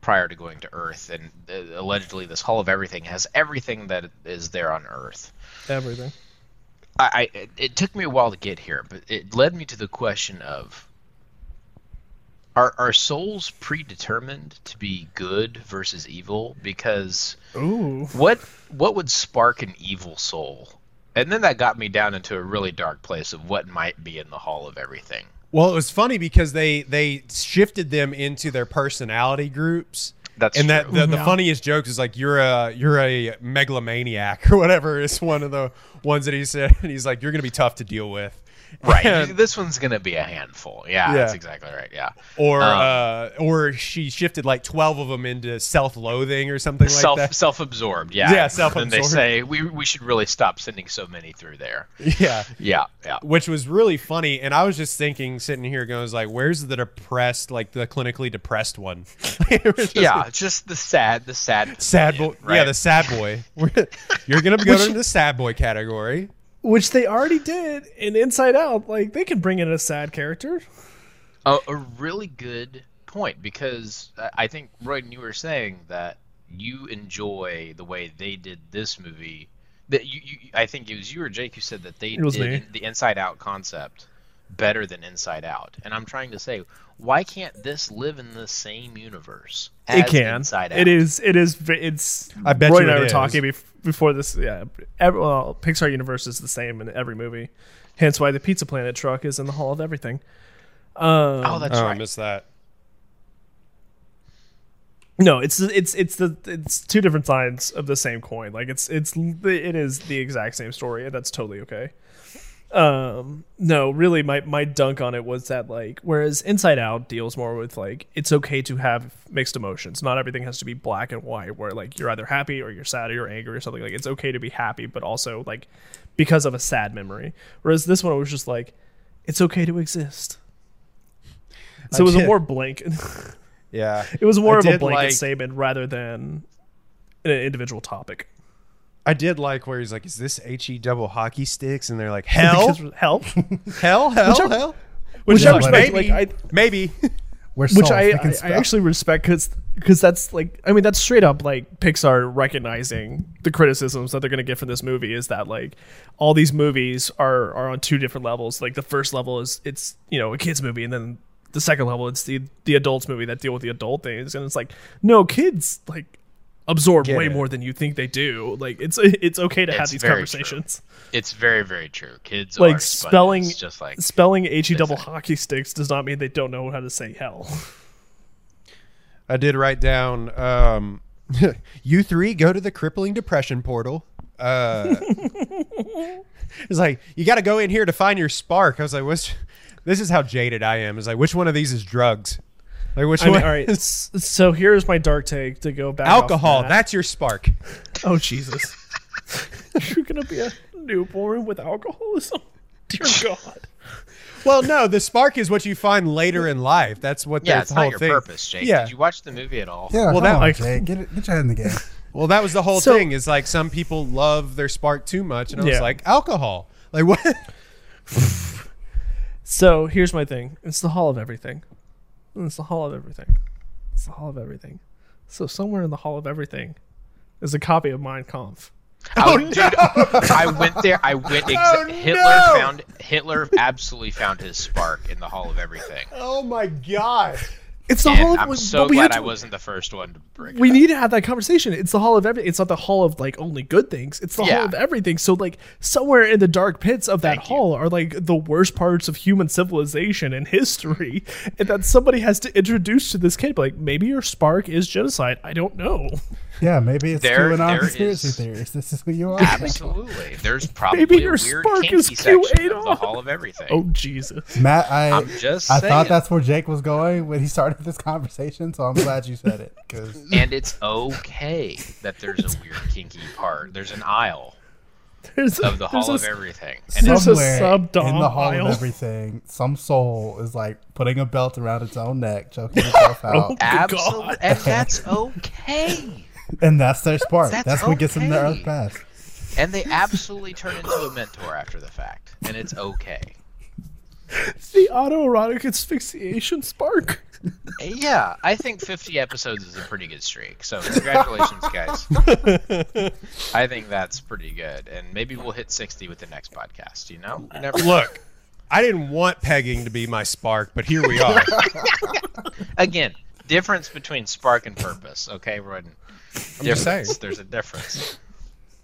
S10: prior to going to Earth, and uh, allegedly this Hall of Everything has everything that is there on Earth.
S9: Everything.
S10: I, I it- it took me a while to get here, but it led me to the question of are are souls predetermined to be good versus evil? Because
S9: Ooh.
S10: what what would spark an evil soul? And then that got me down into a really dark place of what might be in the hall of everything.
S7: Well, it was funny because they they shifted them into their personality groups.
S10: That's
S7: and that
S10: true.
S7: the, the mm-hmm. funniest joke is like you're a you're a megalomaniac or whatever is one of the ones that he said and he's like you're gonna be tough to deal with
S10: Right.
S7: And-
S10: this one's gonna be a handful. Yeah,
S7: Yeah.
S10: that's exactly right. Yeah.
S7: or
S10: Um,
S7: uh or she shifted like 12 of them into self-loathing or something like
S10: self
S7: that
S10: self absorbed. Yeah.
S7: Yeah,
S10: And
S7: self-absorbed.
S10: they say we we should really stop sending so many through there.
S7: yeah
S10: Yeah. Yeah.
S7: which was really funny and i was just thinking sitting here going like where's the depressed like the clinically depressed one just
S10: Yeah. Just the sad, the sad,
S7: sad boy
S10: right?
S7: yeah the sad boy you're gonna go into the sad boy category
S9: Which they already did in Inside Out. Like they can bring in a sad character.
S10: a, a really good point because I- I think Roy, you were saying that you enjoy the way they did this movie. That you, you I think it was you or Jake who said that they did
S9: me.
S10: the Inside Out concept better than Inside Out, and I'm trying to say, why can't this live in the same universe? As
S9: it can.
S10: Inside Out?
S9: It is. It is. It's.
S7: I bet
S9: Roy
S7: you
S9: and I were
S7: is.
S9: talking bef- before this. Yeah. Every, well, Pixar universe is the same in every movie. Hence why the Pizza Planet truck is in the Hall of Everything. Um,
S10: Oh, that's
S7: oh i missed that
S9: No, it's it's it's the it's two different sides of the same coin. Like it's it's it is the exact same story, and that's totally okay. Um, no, really, my my dunk on it was that like, whereas Inside Out deals more with like it's okay to have mixed emotions. Not everything has to be black and white. Where like you're either happy or you're sad or you're angry or something. Like it's okay to be happy, but also like because of a sad memory. Whereas this one was just like it's okay to exist. So it was a more blank
S7: yeah
S9: It was more
S7: I
S9: of a
S7: did
S9: blanket
S7: like-
S9: statement rather than an individual topic.
S7: I did like where he's like is this he double hockey sticks? And they're like hell.
S9: Because- help.
S7: hell hell
S9: Whichever-
S7: hell.
S9: Whichever
S8: Which-
S9: respect,
S7: maybe
S9: like I,
S7: maybe.
S8: We're
S9: which I, I, I actually respect because because that's like I mean that's straight up like Pixar recognizing the criticisms that they're gonna get from this movie is that like all these movies are are on two different levels. Like the first level is it's you know a kids movie, and then the second level it's the the adults movie that deal with the adult things, and it's like no kids like absorb
S7: Get
S9: way
S7: it.
S9: more than you think they do. Like it's it's okay to have these
S10: very
S9: conversations.
S10: It's very very true. Kids
S9: Like
S10: are
S9: spelling
S10: sponges, just like
S9: spelling he double hockey sticks does not mean they don't know how to say hell.
S7: I did write down um, you three go to the crippling depression portal. Uh, it's like you got to go in here to find your spark. I was like, "What's?" This is how jaded I am. It's like, which one of these is drugs? Like which
S9: I mean,
S7: one?
S9: all right. So here's my dark take to go back.
S7: Alcohol.
S9: that.
S7: That's your spark.
S9: Oh Jesus! You're gonna be a newborn with alcoholism. Dear God.
S7: Well, no, the spark is what you find later in life. That's what
S10: yeah,
S7: the
S10: it's
S7: whole
S10: not your
S7: thing.
S10: purpose, Jake.
S7: Yeah.
S10: Did you watch the movie at all?
S8: Yeah,
S7: Well, that-
S8: on,
S9: like-
S8: Jake, get it, get your head in the game.
S7: Well, that was the whole
S9: So-
S7: thing. Is like some people love their spark too much, and I was like, alcohol. Like what?
S9: So here's my thing. It's the hall of everything. It's the hall of everything. It's the hall of everything. So somewhere in the hall of everything is a copy of Mein Kampf.
S10: Oh, dude, I went there. I went. Oh, exa-
S7: Oh,
S10: Hitler
S7: no!
S10: found Hitler absolutely found his spark in the Hall of Everything.
S7: oh my god.
S9: It's the
S10: And
S9: hall. Of,
S10: I'm
S9: but
S10: so
S9: we
S10: glad
S9: had
S10: I
S9: to-
S10: wasn't the first one to bring.
S9: We
S10: it up.
S9: need to have that conversation. It's the hall of everything. It's not the hall of like only good things. It's the
S10: Yeah.
S9: hall of everything. So like somewhere in the dark pits of that
S10: Thank you.
S9: hall are like the worst parts of human civilization and history, and that somebody has to introduce to this kid. Like maybe your spark is genocide. I don't know.
S8: Yeah, maybe it's
S10: There-
S8: QAnon
S10: there
S8: conspiracy
S10: is-
S8: theories. This is who you are.
S10: Absolutely. There's probably
S9: Maybe
S10: a
S9: your
S10: weird
S9: spark is
S10: section
S9: Q8
S10: of oh.
S9: the.
S10: Hall of Everything.
S9: Oh Jesus.
S8: Matt, I
S10: I'm just
S8: I
S10: saying.
S8: thought that's where Jake was going when he started this conversation, so I'm glad you said it. Cause...
S10: And it's okay that there's a weird kinky part. There's an aisle
S9: There's
S10: of the
S9: there's
S10: Hall
S9: a-
S10: of Everything. And
S9: There's a
S8: somewhere
S9: sub-dom
S8: in the hall
S9: aisle.
S8: of everything, some soul is like putting a belt around its own neck, choking itself out, oh,
S10: Absolutely,
S9: God.
S10: and that's okay.
S8: and that's their spark.
S10: That's
S8: That's, what gets them their
S10: okay.
S8: Earth pass.
S10: And they absolutely turn into a mentor after the fact, and it's okay.
S9: the autoerotic asphyxiation spark.
S10: Yeah, I think 50 episodes is a pretty good streak. So congratulations, guys. I think that's pretty good, and maybe we'll hit 60 with the next podcast. You know, You never
S7: Look, I didn't want pegging to be my spark, but here we are.
S10: Again, difference between spark and purpose. Okay, Roden.
S7: just saying.
S10: There's a difference.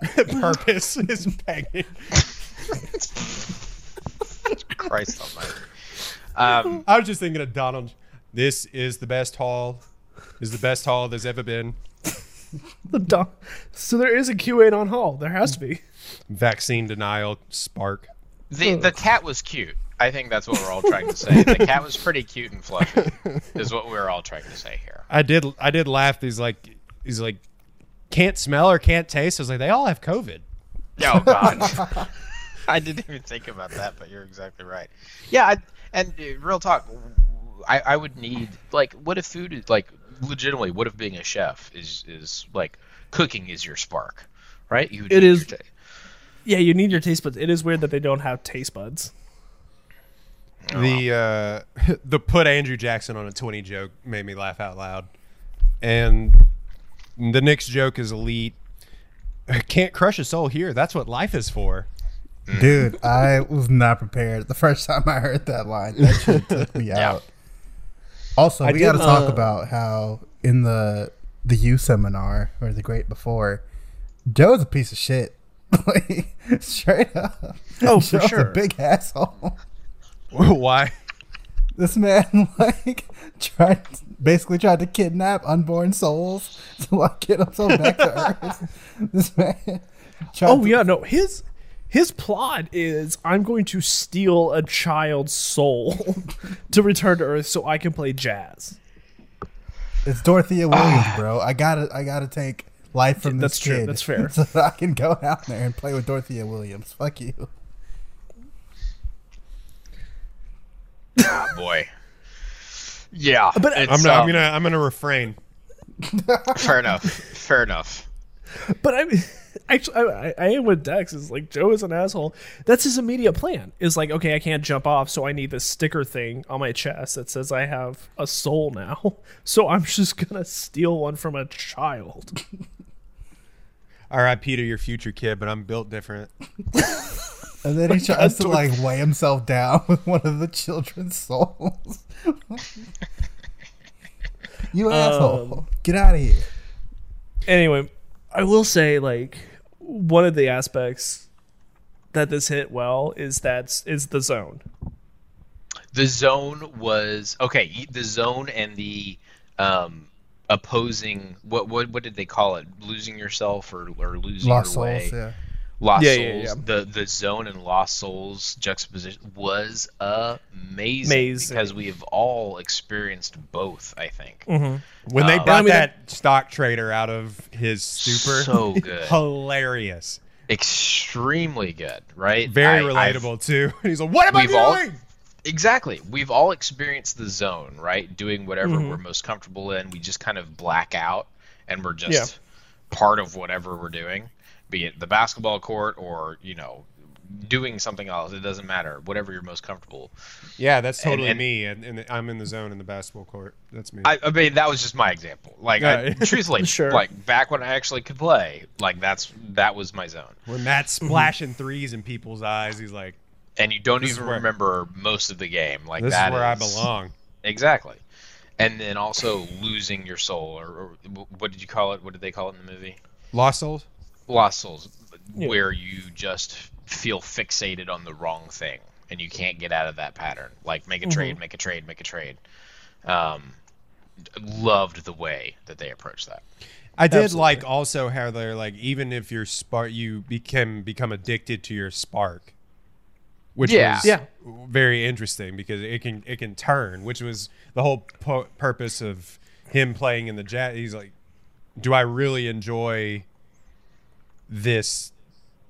S7: Purpose is pegging.
S10: Christ Almighty. Um,
S7: I was just thinking of Donald. This is the best hall. Is the best hall there's ever been.
S9: The do- so there is a Q8 on Hall. There has to be.
S7: Vaccine denial, spark.
S10: the the cat was cute. I think that's what we're all trying to say. The cat was pretty cute and fluffy. Is what we're all trying to say here.
S7: I did. I did laugh. He's like, he's like, can't smell or can't taste. I was like, they all have COVID.
S10: Oh God. I didn't even think about that, but you're exactly right. Yeah, I, and uh, real talk, I, I would need like, what if food is like, legitimately, what if being a chef is is like cooking is your spark, right? You would
S9: It
S10: need
S9: is-
S10: your ta-
S9: Yeah, you need your taste buds. It is weird that they don't have taste buds.
S7: The uh, the put Andrew Jackson on a twenty joke made me laugh out loud, and the next joke is elite. Can't crush a soul here. That's what life is for.
S8: Dude, I was not prepared the first time I heard that line. That shit took me out. Also, we got to talk
S7: uh,
S8: about how in the the You Seminar or the great before, Joe's a piece of shit. like straight up.
S9: Oh, for sure.
S8: a big asshole.
S7: Why?
S8: This man like tried basically tried to kidnap unborn souls to like get himself back to Earth. This man. tried
S9: Oh
S8: to-
S9: yeah, no. His his plot is I'm going to steal a child's soul to return to Earth so I can play jazz.
S8: It's Dorothea Williams, bro. I gotta, I gotta take life from this
S9: That's true,
S8: kid.
S9: that's fair.
S8: So that I can go out there and play with Dorothea Williams. Fuck you.
S10: Ah, boy. Yeah,
S9: But
S7: I'm not.
S10: um,
S7: I'm gonna. I'm gonna refrain.
S10: Fair enough. Fair enough.
S9: But I mean, Actually, I, I- I am with Dex. Is like Joe is an asshole. That's his immediate plan. Is like, okay, I can't jump off, so I need this sticker thing on my chest that says I have a soul now. So I'm just gonna steal one from a child.
S7: All right, Peter, your future kid, but I'm built different.
S8: And then he tries to like weigh himself down with one of the children's souls. you um, asshole! Get out of here.
S9: anyway, I will say like one of the aspects that this hit well is that is the zone.
S10: The zone was okay. The zone and the um, opposing what what what did they call it? Losing yourself or or losing
S8: Lost
S10: your way.
S8: souls. Yeah.
S10: Lost
S9: Yeah,
S10: Souls.
S9: yeah, yeah.
S10: The the zone and Lost Souls juxtaposition was amazing,
S9: Amazing.
S10: because we've all experienced both. I think
S7: When they
S10: Uh,
S7: brought
S9: I mean,
S7: that stock trader out of his super,
S10: so good,
S7: hilarious,
S10: extremely good, right?
S7: very
S10: I- I've-
S7: relatable too. He's like, "What am I
S10: We've all-
S7: doing?"
S10: Exactly. We've all experienced the zone, right? Doing whatever
S9: Mm-hmm.
S10: we're most comfortable in. We just kind of black out and we're just part of whatever we're doing, be it the basketball court or, you know, doing something else. It doesn't matter. Whatever you're most comfortable.
S7: Yeah, that's totally
S10: and-
S7: me, and, and I'm in the zone in the basketball court. That's me.
S10: I, I mean, that was just my example. Like, I,
S7: Yeah.
S10: truthfully,
S9: Sure.
S10: like back when I actually could play, like that's that was my zone.
S7: when Matt's splashing threes in people's eyes, he's like,
S10: And you don't even
S7: where-
S10: remember most of the game. Like
S7: "This is
S10: that
S7: where I belong."
S10: Exactly. And then also losing your soul, or, or what did you call it? What did they call it in the movie?
S7: Lost souls.
S10: Lost souls,
S9: Yeah.
S10: where you just feel fixated on the wrong thing and you can't get out of that pattern. Like make a
S9: Mm-hmm.
S10: trade, make a trade, make a trade. Um, loved the way that they approached that.
S7: I did
S9: Absolutely.
S7: like also how they're like, even if your spark, you become become addicted to your spark, which
S10: Yeah.
S7: was
S9: Yeah.
S7: very interesting because it can it can turn, which was the whole po- purpose of him playing in the jazz. He's like, do I really enjoy this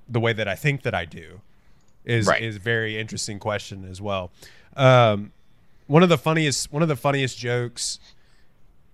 S7: the way that I think that I do? Is
S10: Right.
S7: is a very interesting question as well. Um, one of the funniest one of the funniest jokes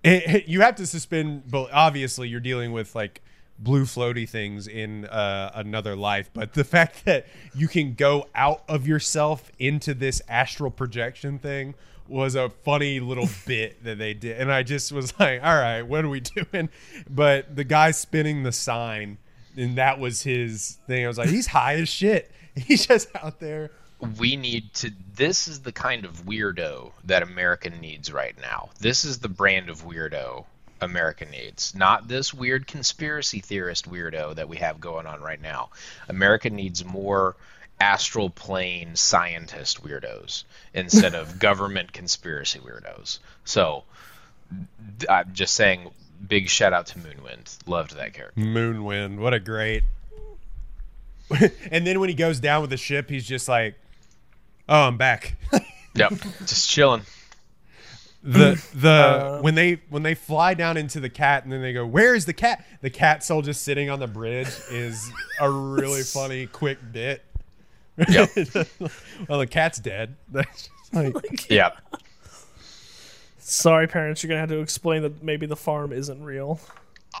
S7: it, you have to suspend but obviously you're dealing with like blue floaty things in uh, another life but the fact that you can go out of yourself into this astral projection thing was a funny little bit that they did and i just was like all right what are we doing but the guy spinning the sign and that was his thing. I was like he's high as shit. He's just out there.
S10: We need to this is the kind of weirdo that america needs right now. This is the brand of weirdo america needs. Not this weird conspiracy theorist weirdo that we have going on right now. America needs more astral plane scientist weirdos instead of government conspiracy weirdos. So i'm just saying big shout out to moonwind loved that character
S7: Moonwind. What a great. and then when he goes down with the ship, he's just like, "Oh, I'm back."
S10: yep just chilling
S7: the the uh, when they when they fly down into the cat and then they go, "Where is the cat?" The cat soul just sitting on the bridge is a really funny quick bit.
S10: Yep.
S7: well, the cat's dead. That's just like,
S10: yep
S9: Sorry, parents, you're gonna have to explain that maybe the farm isn't real.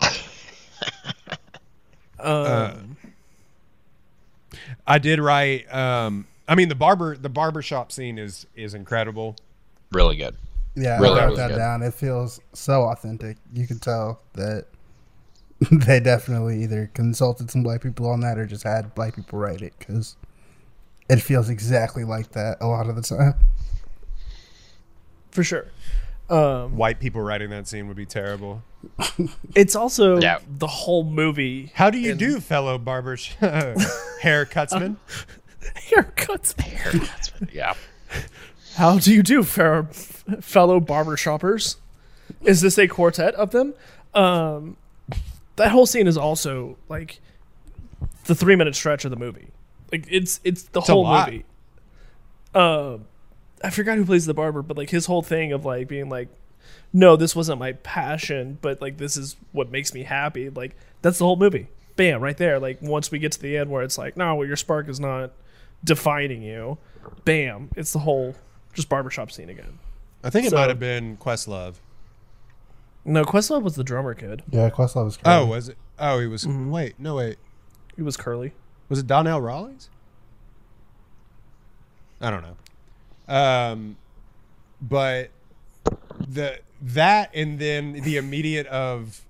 S7: I did write. Um, I mean, the barber the barber shop scene is is incredible.
S10: really good
S8: Yeah,
S10: Really
S8: I wrote
S10: was
S8: that
S10: good.
S8: down. It feels so authentic. You can tell that they definitely either consulted some black people on that or just had black people write it because it feels exactly like that a lot of the time.
S9: For sure. Um,
S7: White people writing that scene would be terrible.
S9: it's also
S10: Yeah.
S9: the whole movie.
S7: How do you do, fellow barber sh- haircutsman?
S9: Haircuts.
S10: haircuts yeah
S9: How do you do, fair, fellow barber shoppers? Is this a quartet of them? Um, that whole scene is also like the three minute stretch of the movie. Like it's it's the
S7: a
S9: whole
S7: lot.
S9: movie. Uh, I forgot who plays the barber, but like his whole thing of like being like, no, this wasn't my passion, but like this is what makes me happy. Like that's the whole movie. Bam, right there. Like once we get to the end where it's like, no, well, your spark is not defining you. Bam, it's the whole just barbershop scene again.
S7: I think it
S9: So-
S7: might have been Questlove.
S9: No, Questlove was the drummer kid.
S8: Yeah, Questlove was.
S7: Oh, was it? Oh, he was. Mm-hmm. Wait, no, wait.
S9: He was curly.
S7: Was it Donnell Rawlings? I don't know. Um, but the that and then the immediate of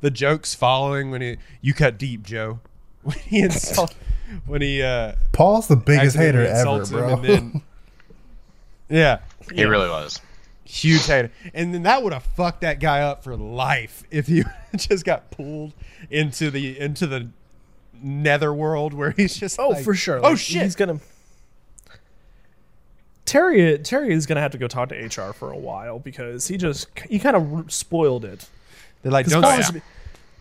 S7: the jokes following when he you cut deep, Joe. When he insult, when he uh
S8: Paul's the biggest hater ever,
S7: insults him
S8: bro.
S7: and then- yeah,
S10: He really was.
S7: huge hater. And then that would have fucked that guy up for life if he just got pulled into the into the netherworld where he's just
S9: Oh,
S7: like,
S9: for sure.
S7: oh
S9: Like,
S7: shit.
S9: He's gonna. Terry Terry is gonna have to go talk to HR for a while because he just he kind of spoiled it.
S7: They're like, don't
S9: Paul, has to be,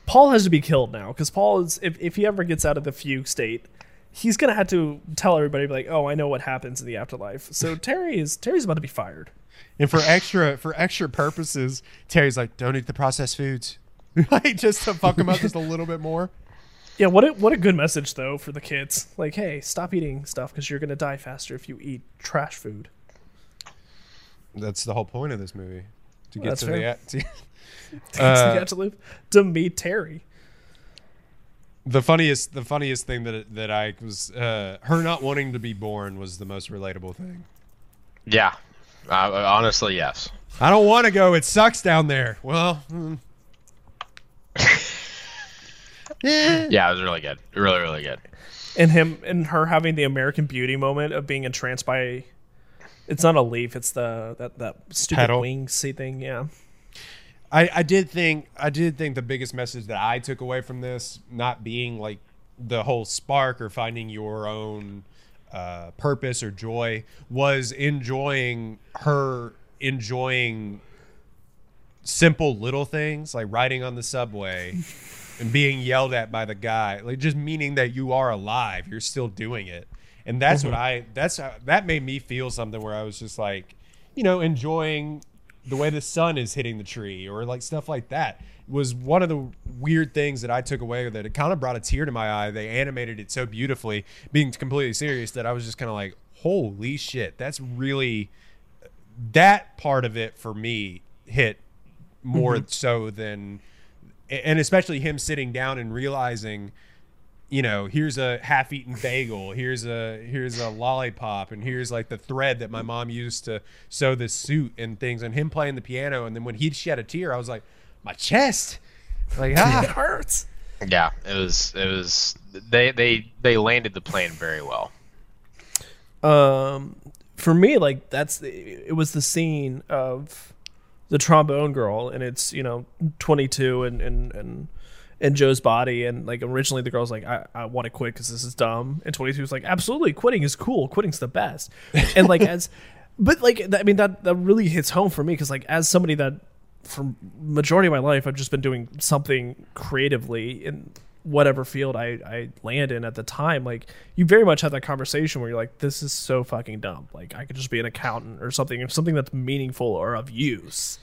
S9: Paul has to be killed now because Paul is if, if he ever gets out of the fugue state, he's gonna have to tell everybody like, oh, I know what happens in the afterlife. So Terry is Terry's about to be fired.
S7: And for extra for extra purposes, Terry's like, don't eat the processed foods. like just to fuck him up just a little bit more.
S9: Yeah, what a, what a good message though for the kids. Like, hey, stop eating stuff because you're gonna die faster if you eat trash food.
S7: That's the whole point of this movie. To get to
S9: fair.
S7: the to,
S9: So
S7: Uh,
S9: you have to to meet Terry.
S7: the funniest the funniest thing that that I was uh, her not wanting to be born was the most relatable thing.
S10: Yeah. Uh, honestly, yes.
S7: I don't want to go. It sucks down there. Well, mm,
S10: Yeah, it was really good. Really, really good.
S9: and him and her having the American Beauty moment of being entranced by it's not a leaf, it's the that that stupid
S7: Petal.
S9: wing seat thing, yeah.
S7: I, I did think I did think the biggest message that I took away from this, not being like the whole spark or finding your own uh, purpose or joy, was enjoying her enjoying simple little things like riding on the subway and being yelled at by the guy, like just meaning that you are alive, you're still doing it, and that's what mm-hmm. I that's how, that made me feel something where I was just like, you know, enjoying the way the sun is hitting the tree or like stuff like that was one of the weird things that I took away that it kind of brought a tear to my eye. They animated it so beautifully, being completely serious that I was just kind of like, holy shit, that's really that part of it for me hit more mm-hmm. so than and especially him sitting down and realizing you know here's a half-eaten bagel here's a here's a lollipop and here's like the thread that my mom used to sew this suit and things and him playing the piano and then when he shed a tear i was like my chest like
S9: It
S7: ah
S9: hurts.
S10: Yeah, it was. It was. They they they landed the plane very well.
S9: Um for me, like that's it was the scene of the trombone girl and it's, you know, twenty two and and and and Joe's body and like originally the girl's like I, I want to quit because this is dumb and 22 is like absolutely quitting is cool quitting's the best. And like as but like I mean that that really hits home for me because like as somebody that for majority of my life I've just been doing something creatively in whatever field I, I land in at the time like you very much have that conversation where you're like this is so fucking dumb. Like I could just be an accountant or something something that's meaningful or of use.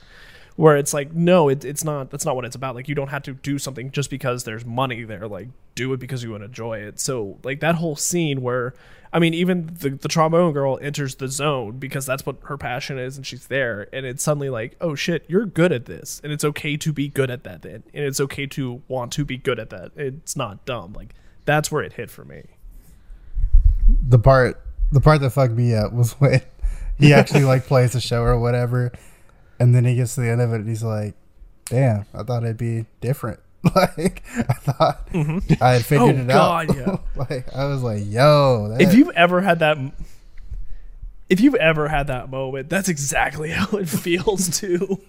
S9: Where it's like no it, it's not that's not what it's about. Like you don't have to do something just because there's money there. Like do it because you enjoy it. So like that whole scene where i mean even the, the trombone girl enters the zone because that's what her passion is and she's there. And it's suddenly like oh shit you're good at this. And it's okay to be good at that then. and it's okay to want to be good at that. It's not dumb. Like that's where it hit for me.
S8: The part the part that fucked me up was when he actually like plays the show or whatever. And then he gets to the end of it and he's like damn i thought it'd be different like i thought mm-hmm. i had figured
S9: Oh,
S8: it
S9: God,
S8: out.
S9: yeah.
S8: like i was like yo that,
S9: if you've ever had that if you've ever had that moment that's exactly how it feels too.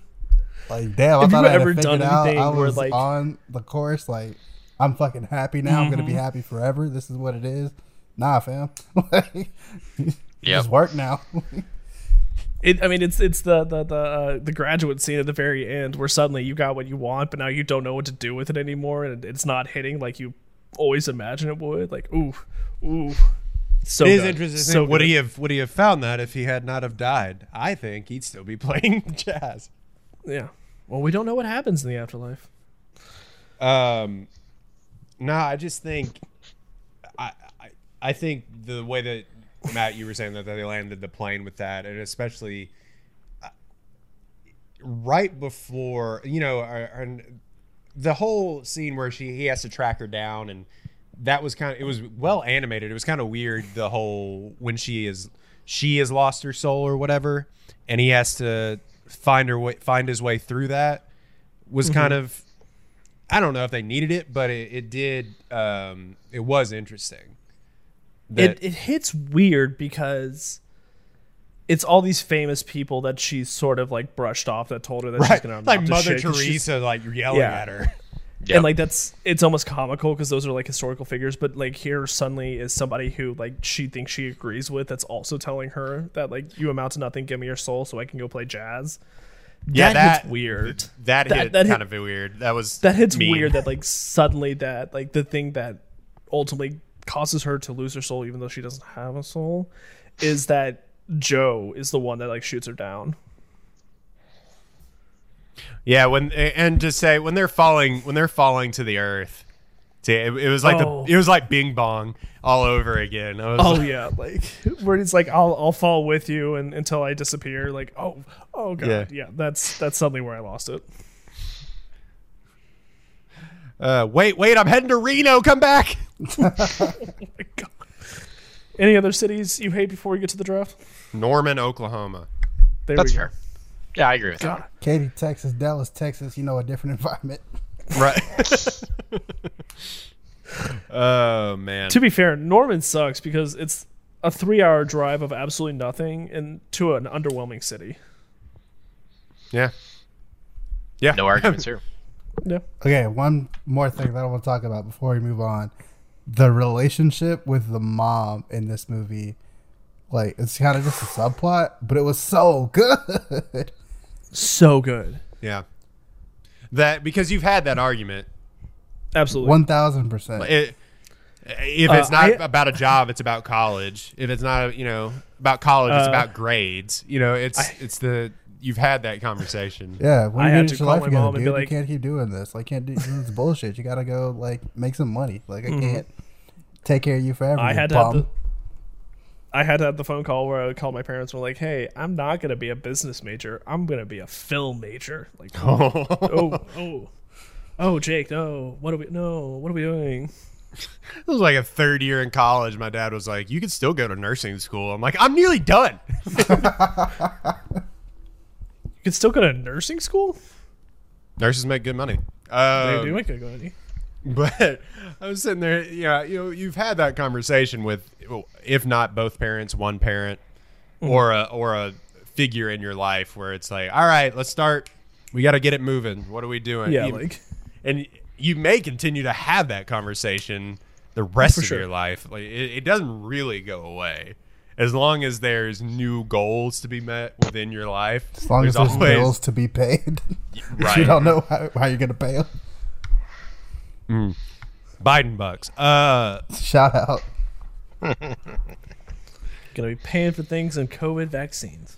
S8: Like damn i thought
S9: you've
S8: i had
S9: ever
S8: it
S9: done
S8: figured out.
S9: anything
S8: i was
S9: like-
S8: on the course like i'm fucking happy now. I'm gonna be mm-hmm. happy forever. This is what it is. Nah fam. Like
S10: Yep.
S8: just work now
S9: It, I mean, it's it's the the the uh, the graduate scene at the very end where suddenly you got what you want, but now you don't know what to do with it anymore, and it's not hitting like you always imagine it would. Like, ooh, ooh, so
S7: it is
S9: good.
S7: interesting
S9: So
S7: would
S9: good.
S7: he have would he have found that if he had not have died i think he'd still be playing jazz
S9: Yeah. Well, we don't know what happens in the afterlife.
S7: Um, no, I just think, I, I, I think the way that Matt, you were saying that they landed the plane with that, and especially uh, right before, you know, our, our- the whole scene where she he has to track her down and that was kind of it was well animated. It was kind of weird the whole when she is she has lost her soul or whatever, and he has to find her way find his way through that was kind of I don't know if they needed it, but it, it did. Um, it was interesting. That-
S9: it, it hits weird because it's all these famous people that she's sort of like brushed off that told her that she's gonna
S7: like
S9: to
S7: Mother
S9: shit 'cause she's-
S7: Teresa, like yelling
S9: Yeah.
S7: at her.
S10: Yep.
S9: and like that's it's almost comical because those are like historical figures but like here suddenly is somebody who like she thinks she agrees with that's also telling her that like you amount to nothing give me your soul so i can go play jazz
S7: Yeah,
S9: that,
S7: that
S9: hits weird
S7: That,
S9: That-
S7: hit
S9: that hit-
S7: kind of weird. That was
S9: that hits
S7: mean.
S9: weird that like suddenly that like the thing that ultimately causes her to lose her soul even though she doesn't have a soul is that joe is the one that like shoots her down
S7: Yeah, when and to say when they're falling when they're falling to the earth, see, it, it was like
S9: Oh.
S7: the it was like Bing Bong all over again.
S9: Oh
S7: like-
S9: yeah like where he's like i'll i'll fall with you and until i disappear like oh oh god
S7: Yeah.
S9: yeah, that's that's suddenly where i lost it
S7: Uh, wait, wait, I'm heading to Reno. Come back.
S9: any other cities you hate before we get to the draft
S7: Norman, Oklahoma.
S9: there
S10: That's
S9: we go
S10: fair. Yeah, I agree with that.
S8: Katy, Texas, Dallas, Texas. You know, a different environment.
S7: Right. oh man.
S9: to be fair norman sucks because it's a three hour drive of absolutely nothing and to an underwhelming city
S7: Yeah. Yeah.
S10: No arguments here.
S9: Yeah
S8: Okay, one more thing that I want to talk about before we move on. The relationship with the mom in this movie, like it's kind of just a subplot, but it was so good.
S9: so good
S7: Yeah. That because you've had that argument.
S9: absolutely
S8: One thousand percent.
S7: It, if
S9: Uh,
S7: it's not
S9: I-
S7: about a job, it's about college. If it's not, you know, about college, it's
S9: Uh,
S7: about grades. You know, it's
S9: I-
S7: it's the you've had that conversation.
S8: Yeah, when
S9: I
S8: you
S9: had to
S8: your
S9: call
S8: life
S9: my
S8: together,
S9: mom and
S8: dude,
S9: be like-
S8: you can't keep doing this. Like, can't do this bullshit. You gotta go like make some money. Like, I
S9: Mhm.
S8: can't take care of you forever.
S9: I
S8: you
S9: had to have the I had to have the phone call where I would call my parents and were like, "Hey, I'm not gonna be a business major. I'm gonna be a film major." Like, oh, oh, oh, oh, Jake, no. What are we? No, what are we doing?
S7: It was like a third year in college. My dad was like, "You could still go to nursing school." I'm like, "I'm nearly done."
S9: You can still go to nursing school.
S7: Nurses make good money.
S9: They
S7: Um,
S9: do make good money.
S7: But I was sitting there, yeah, you know, you've had that conversation with, if not both parents, one parent,
S9: Mm-hmm.
S7: or a or a figure in your life where it's like, all right, let's start. We got to get it moving. What are we doing?
S9: Yeah,
S7: You-
S9: like
S7: and you may continue to have that conversation the rest of
S9: sure.
S7: your life. Like it, it doesn't really go away. As long as there's new goals to be met within your life,
S8: As long as
S7: there's
S8: there's
S7: always
S8: bills to be paid,
S7: Right.
S8: you don't know how, how you're gonna pay them.
S7: Biden bucks. Uh,
S8: Shout out.
S9: gonna be paying for things and COVID vaccines.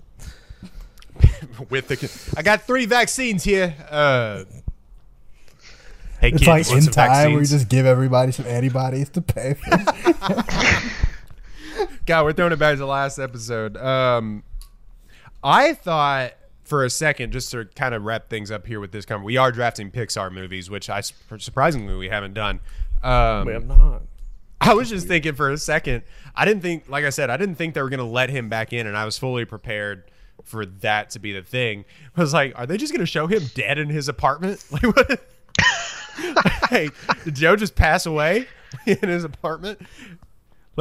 S7: with the I got three vaccines here. Uh, hey,
S8: It's
S7: kids,
S8: like in time where you
S7: vaccines?
S8: just give everybody some antibodies to pay. For.
S7: God, we're throwing it back to the last episode. Um, I thought for a second, just to kind of wrap things up here with this conversation, we are drafting Pixar movies, which I surprisingly we haven't done. Um,
S9: We have not.
S7: I was just thinking for a second. I didn't think, like I said, I didn't think they were going to let him back in, and I was fully prepared for that to be the thing. I was like, are they just going to show him dead in his apartment? Like, what? like, did Joe just pass away in his apartment?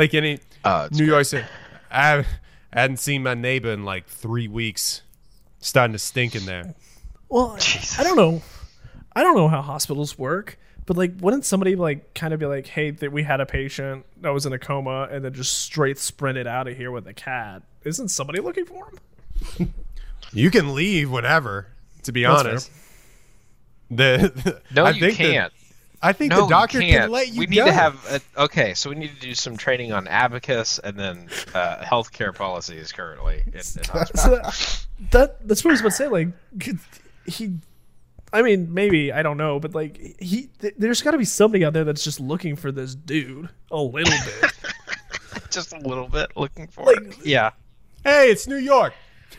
S7: Like any
S10: Uh, it's
S7: New York City. I hadn't seen my neighbor in like three weeks. Starting to stink in there.
S9: Well, I don't know. I don't know how hospitals work, but like, wouldn't somebody like kind of be like, "Hey, that we had a patient that was in a coma, and then just straight sprinted out of here with a cat"? Isn't somebody looking for him?
S7: You can leave whenever. To be
S9: That's
S7: honest, the, the-
S10: No,
S7: I
S10: you
S7: think
S10: can't.
S7: I think
S10: no,
S7: the doctor
S10: can't.
S7: let you know.
S10: we need
S7: go.
S10: to have a, okay. So we need to do some training on abacus and then uh, healthcare policies currently in, in.
S9: So that, that that's what I was about to say. Like, he. I mean, maybe I don't know, but like he, th- there's got to be somebody out there that's just looking for this dude a little bit.
S10: Just a little bit looking for
S9: Like-
S10: it. Yeah,
S7: Hey, it's New York.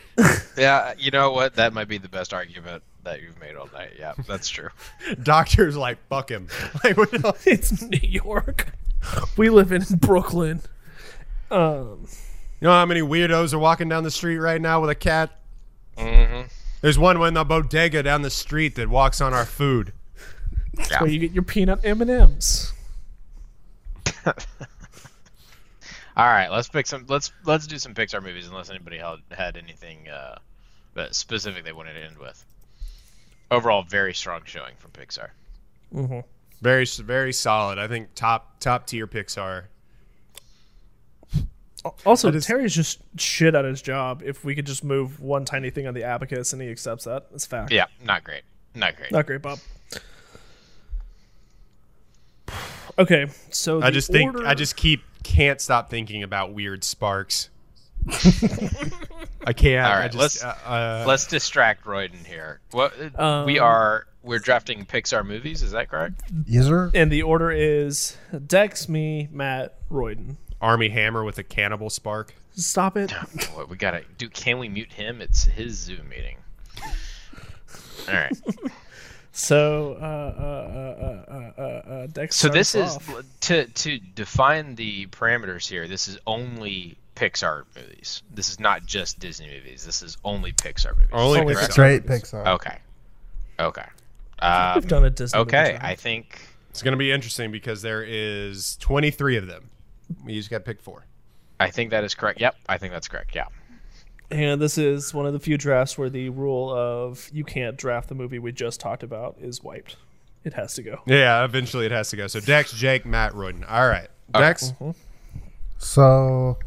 S10: yeah. You know what? That might be the best argument that you've made all night. Yeah, that's true.
S7: Doctor's like, fuck him. Like, what the-
S9: it's New York. we live in Brooklyn. Um,
S7: You know how many weirdos are walking down the street right now with a cat?
S10: Mm-hmm.
S7: There's one in the bodega down the street that walks on our food.
S9: that's where you get your peanut M and M's.
S10: All right, let's pick some. Let's let's do some Pixar movies, unless anybody had, had anything uh, specific they wanted to end with. Overall, very strong showing from Pixar. Mm-hmm.
S7: Very very solid. I think top top tier Pixar.
S9: Also,
S7: I just-
S9: Terry's just shit at his job. If we could just move one tiny thing on the abacus and he accepts that, that's fact.
S10: Yeah, not great. Not great.
S9: Not great, Bob. Okay, so
S7: I
S9: the
S7: just think I just keep can't stop thinking about weird sparks. I can't.
S10: All
S7: I just,
S10: let's
S7: uh, uh,
S10: let's distract Royden here. What we
S9: Um,
S10: are we're drafting Pixar movies. Is that correct?
S8: Yes, sir.
S9: and the order is Dex, me, Matt, Royden.
S7: Army Hammer with a cannibal spark.
S9: Stop it.
S10: What we gotta do? Can we mute him? It's his Zoom meeting. All right.
S9: So, uh, uh, uh, uh, uh, uh, Dex.
S10: So this is to to define the parameters here. This is only Pixar movies. This is not just Disney movies. This is only Pixar movies.
S7: Only
S9: Only
S7: Pixar.
S8: Straight Pixar.
S10: Okay. Okay. Um,
S9: We've done a Disney.
S10: okay.
S9: time.
S10: I think
S7: It's going to be interesting because there is 23 of them. We just got to pick four.
S10: I think that is correct. Yep. I think that's correct. Yeah.
S9: And this is one of the few drafts where the rule of you can't draft the movie we just talked about is wiped. It has to go.
S7: Yeah, eventually it has to go. So Dex, Jake, Matt, Royden. All right. Dex,
S8: So,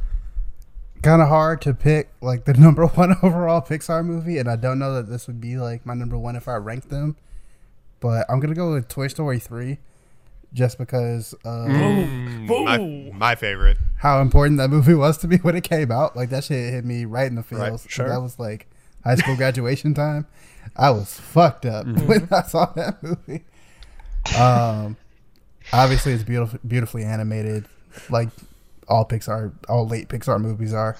S8: kind of hard to pick like the number one overall Pixar movie, and I don't know that this would be like my number one if I ranked them. But I'm gonna go with Toy Story three, just because of
S7: my, my favorite.
S8: how important that movie was to me when it came out. Like that shit hit me right in the feels.
S7: Right,
S9: sure.
S8: That was like high school graduation time. I was fucked up when I saw that movie. Um, obviously it's beautiful, beautifully animated, like all Pixar, all late Pixar movies are.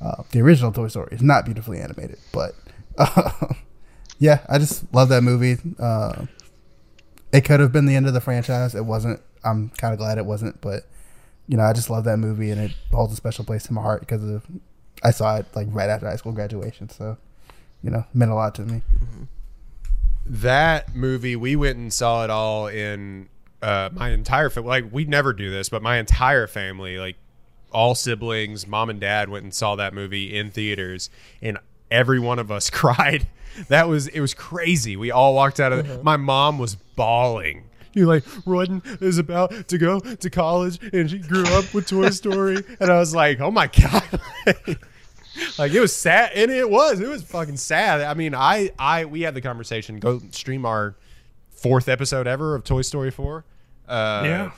S8: Uh, the original Toy Story is not beautifully animated, but uh, yeah, I just love that movie. Uh, it could have been the end of the franchise. It wasn't. I'm kind of glad it wasn't, but you know, I just love that movie and it holds a special place in my heart because of I saw it like right after high school graduation, so you know, meant a lot to me.
S7: That movie, we went and saw it all in uh, my entire family. Like, we never do this, but my entire family, like all siblings, mom and dad, went and saw that movie in theaters, and every one of us cried. That was it was crazy. We all walked out of it. My mom was bawling. You're like, Royden is about to go to college, and she grew up with Toy Story, and I was like, oh my god. like it was sad and it was it was fucking sad i mean i i we had the conversation go stream our fourth episode ever of toy story 4 uh
S9: Yeah.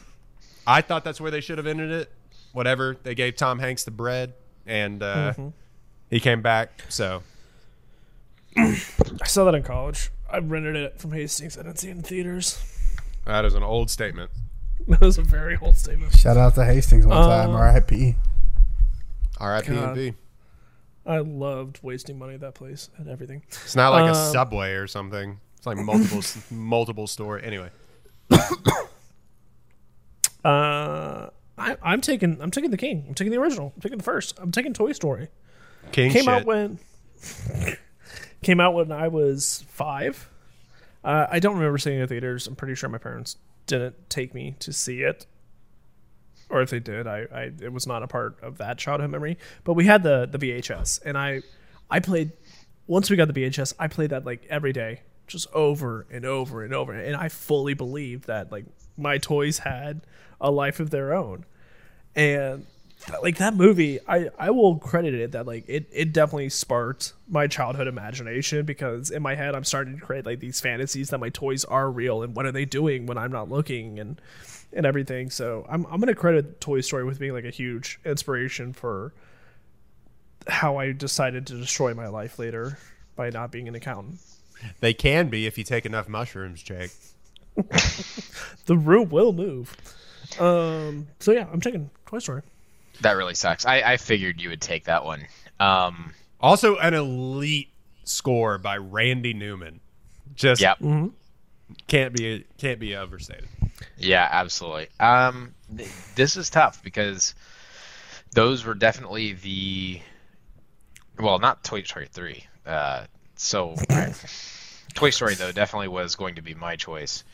S7: i thought that's where they should have ended it whatever they gave tom hanks the bread and uh he came back so
S9: I saw that in college. I rented it from Hastings. I didn't see it in theaters.
S7: that is an old statement
S9: That was a very old statement.
S8: Shout out to Hastings one time,
S9: Uh,
S8: R.I.P.
S7: r.i.p and b
S9: I loved wasting money at that place and everything.
S7: it's not like a
S9: Um,
S7: subway or something it's like multiple multiple store anyway
S9: Uh, I, I'm taking I'm taking the king. I'm taking the original. I'm taking the first. I'm taking Toy Story.
S7: king
S9: came
S7: shit.
S9: out when came out when I was five. Uh, I don't remember seeing it in theaters. I'm pretty sure my parents didn't take me to see it, or if they did, I, I it was not a part of that childhood memory. But we had the the VHS, and I I played once we got the VHS. I played that like every day, just over and over and over, and I fully believed that like my toys had a life of their own, and like that movie i i will credit it that like it it definitely sparked my childhood imagination because in my head i'm starting to create like these fantasies that my toys are real and what are they doing when i'm not looking and and everything. So i'm, I'm gonna credit toy story with being like a huge inspiration for how i decided to destroy my life later by not being an accountant
S7: they can be if you take enough mushrooms jake
S9: the room will move um so yeah i'm taking toy story
S10: that really sucks. I, I figured you would take that one. Um,
S7: Also, an elite score by Randy Newman. Just
S10: yep.
S7: can't be can't be overstated.
S10: Yeah, absolutely. Um, th- this is tough because those were definitely the well, not Toy Story three. Uh, so I- Toy Story though definitely was going to be my choice.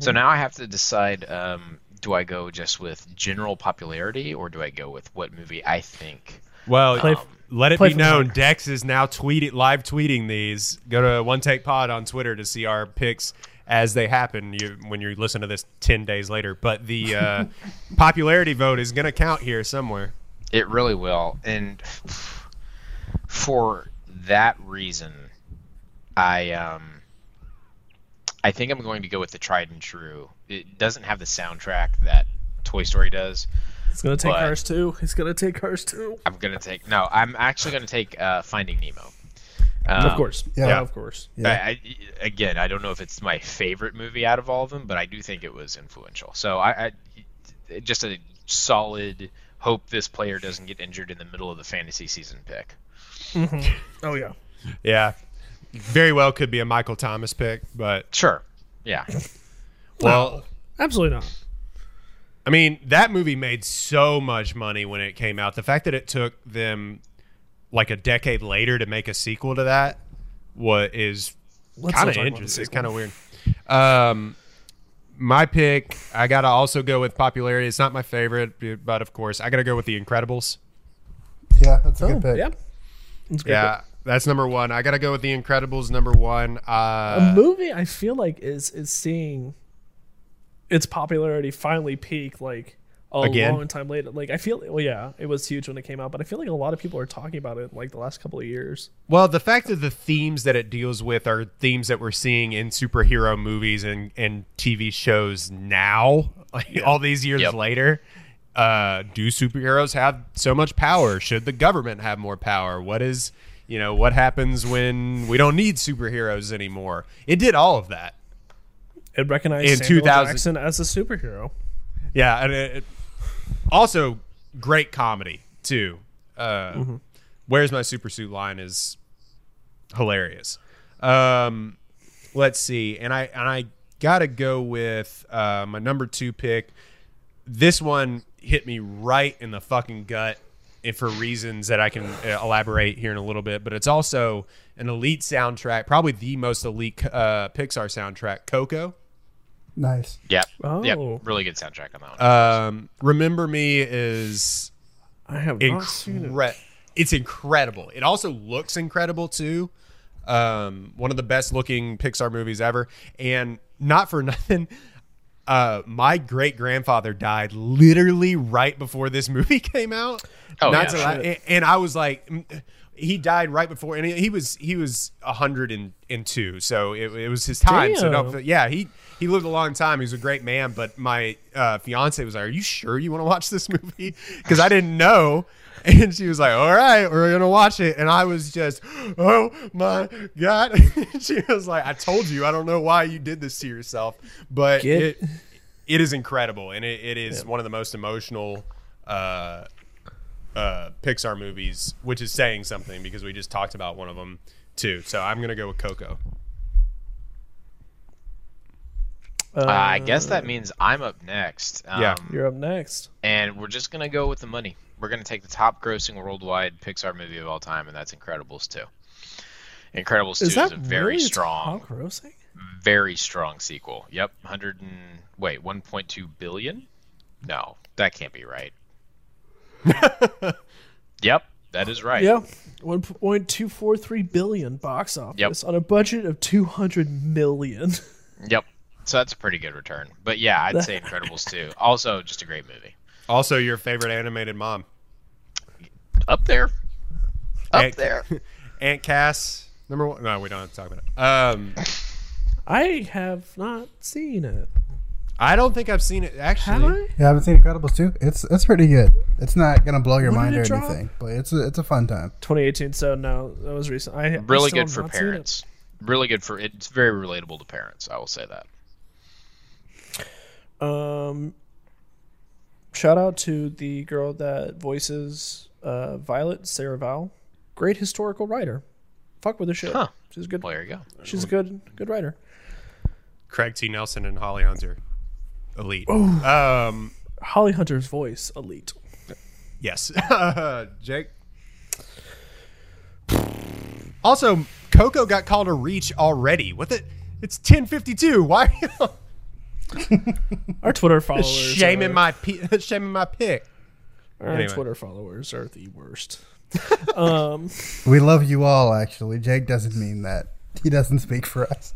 S10: So now I have to decide: um, do I go just with general popularity, or do I go with what movie I think?
S7: Well,
S9: Play-
S7: let it be known,
S9: Mark.
S7: Dex is now tweeting live tweeting these. Go to One Take Pod on Twitter to see our picks as they happen. You when you listen to this ten days later, but the uh, popularity vote is going to count here somewhere.
S10: It really will, and for that reason, I um, I think I'm going to go with the tried and true. It doesn't have the soundtrack that Toy Story does.
S9: It's gonna take
S10: But-
S9: Cars too. It's gonna take Cars too.
S10: I'm gonna take no. I'm actually gonna take uh, Finding Nemo. Um,
S9: of course.
S8: yeah.
S9: Yeah. Of course.
S8: Yeah.
S10: I, I, again, I don't know if it's my favorite movie out of all of them, but I do think it was influential. So I, I just a solid hope this player doesn't get injured in the middle of the fantasy season pick.
S9: Oh yeah.
S7: Yeah, very well could be a Michael Thomas pick, but
S10: Sure. Yeah.
S7: well,
S9: Absolutely not.
S7: I mean, that movie made so much money when it came out. The fact that it took them like a decade later to make a sequel to that what is kind of
S9: talk about the
S7: interesting. It's kind of weird. Um, my pick, I gotta also go with popularity. It's not my favorite, but of course, I gotta go with The Incredibles.
S8: Yeah, that's a
S9: Oh,
S8: good pick.
S9: yeah. It's a great
S7: Yeah, that's number one. I gotta go with The Incredibles. Number one.
S9: a
S7: Uh,
S9: movie I feel like is is seeing its popularity finally peak like a
S7: Again?
S9: long time later. Like I feel well yeah, it was huge when it came out, but I feel like a lot of people are talking about it like the last couple of years.
S7: Well, the fact that the themes that it deals with are themes that we're seeing in superhero movies and, and TV shows now, like all these years
S10: Yep.
S7: later. Uh, do superheroes have so much power? Should the government have more power? What is, you know, what happens when we don't need superheroes anymore? It did all of that.
S9: It recognized
S7: In
S9: Samuel
S7: 2000
S9: Jackson as a superhero.
S7: Yeah, and it, it- also great comedy too. Uh, Where's my super suit line is hilarious. Um, let's see, and I and I gotta go with uh, my number two pick. This one hit me right in the fucking gut, for reasons that I can uh, elaborate here in a little bit. But it's also an elite soundtrack, probably the most elite uh, Pixar soundtrack, Coco.
S8: Nice.
S10: Yep.
S9: Oh.
S10: Yep. Really good soundtrack on that one.
S7: Um, Remember Me is
S9: I have not seen it.
S7: it's incredible. It also looks incredible too. Um, one of the best looking Pixar movies ever, and not for nothing. Uh, my great grandfather died literally right before this movie came out.
S10: Oh,
S7: Not
S10: yeah.
S7: lie- and, and I was like, mm, he died right before, and he was he was a hundred and two, so it, it was his time. So
S9: Damn.
S7: don't, yeah, he he lived a long time. He was a great man. But my uh, fiance was like, "Are you sure you want to watch this movie?" Because I didn't know. And she was like, "All right, we're gonna watch it." And I was just, "Oh my god!" she was like, "I told you. I don't know why you did this to yourself, but
S9: Get-
S7: it it is incredible, and it, it is one of the most emotional." Uh, uh, Pixar movies, which is saying something because we just talked about one of them too. So I'm gonna go with Coco.
S10: Uh, I guess that means I'm up next. Um,
S7: Yeah.
S9: You're up next.
S10: And we're just going to go with the money. We're going to take the top grossing worldwide Pixar movie of all time, and that's Incredibles 2. Incredibles 2
S9: Is
S10: is,
S9: that
S10: a very
S9: really
S10: strong,
S9: top grossing?
S10: very strong sequel. Yep, 100 and wait, 1.2 billion? No, that can't be right. yep, that is right.
S9: Yeah, one point two four three billion box office on a budget of two hundred million.
S10: Yep. So that's a pretty good return. But yeah, I'd say Incredibles 2. Also, just a great movie.
S7: Also, your favorite animated mom,
S10: Up there. Up
S7: Aunt,
S10: there.
S7: Aunt Cass. Number one. No, we don't have to talk about it. Um,
S9: I have not seen it.
S7: I don't think I've seen it actually.
S9: Have I?
S8: Yeah, I haven't seen Incredibles 2. It's it's pretty good. It's not gonna blow your
S9: When
S8: mind or
S9: drop?
S8: anything, but it's a, it's a fun time.
S9: 2018. So no, that was recent. I I
S10: Really
S9: still
S10: good for
S9: not seen it.
S10: parents. Really good for it's very relatable to parents. I will say that.
S9: Um, shout out to the girl that voices uh, Violet, Sarah Vowell. Great historical writer. Fuck with her shit.
S10: Huh.
S9: She's good.
S10: Well, there you go.
S9: She's a good good writer.
S7: Craig T. Nelson and Holly Hunter, elite. Um,
S9: Holly Hunter's voice elite.
S7: Yes. Jake. Also, Coco got called a reach already. What the? It's 10:52. Why are you
S9: Our Twitter followers
S7: shaming
S9: are,
S7: my pi- shaming my pick?
S9: our
S7: anyway.
S9: Twitter followers are the worst.
S8: We love you all, actually. Jake doesn't mean that. He doesn't speak for us.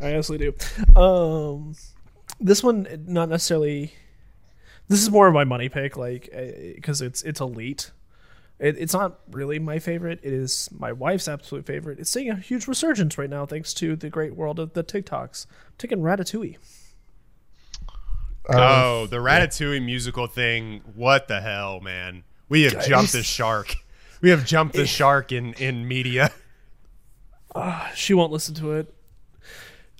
S9: I honestly do. Um, this one not necessarily. This is more of my money pick, like because it's it's elite. It, it's not really my favorite. It is my wife's absolute favorite. It's seeing a huge resurgence right now thanks to the great world of the TikToks. I'm taking Ratatouille.
S7: Oh, the Ratatouille musical thing. What the hell, man? We have jumped the shark. We have jumped the shark in in media.
S9: She won't listen to it.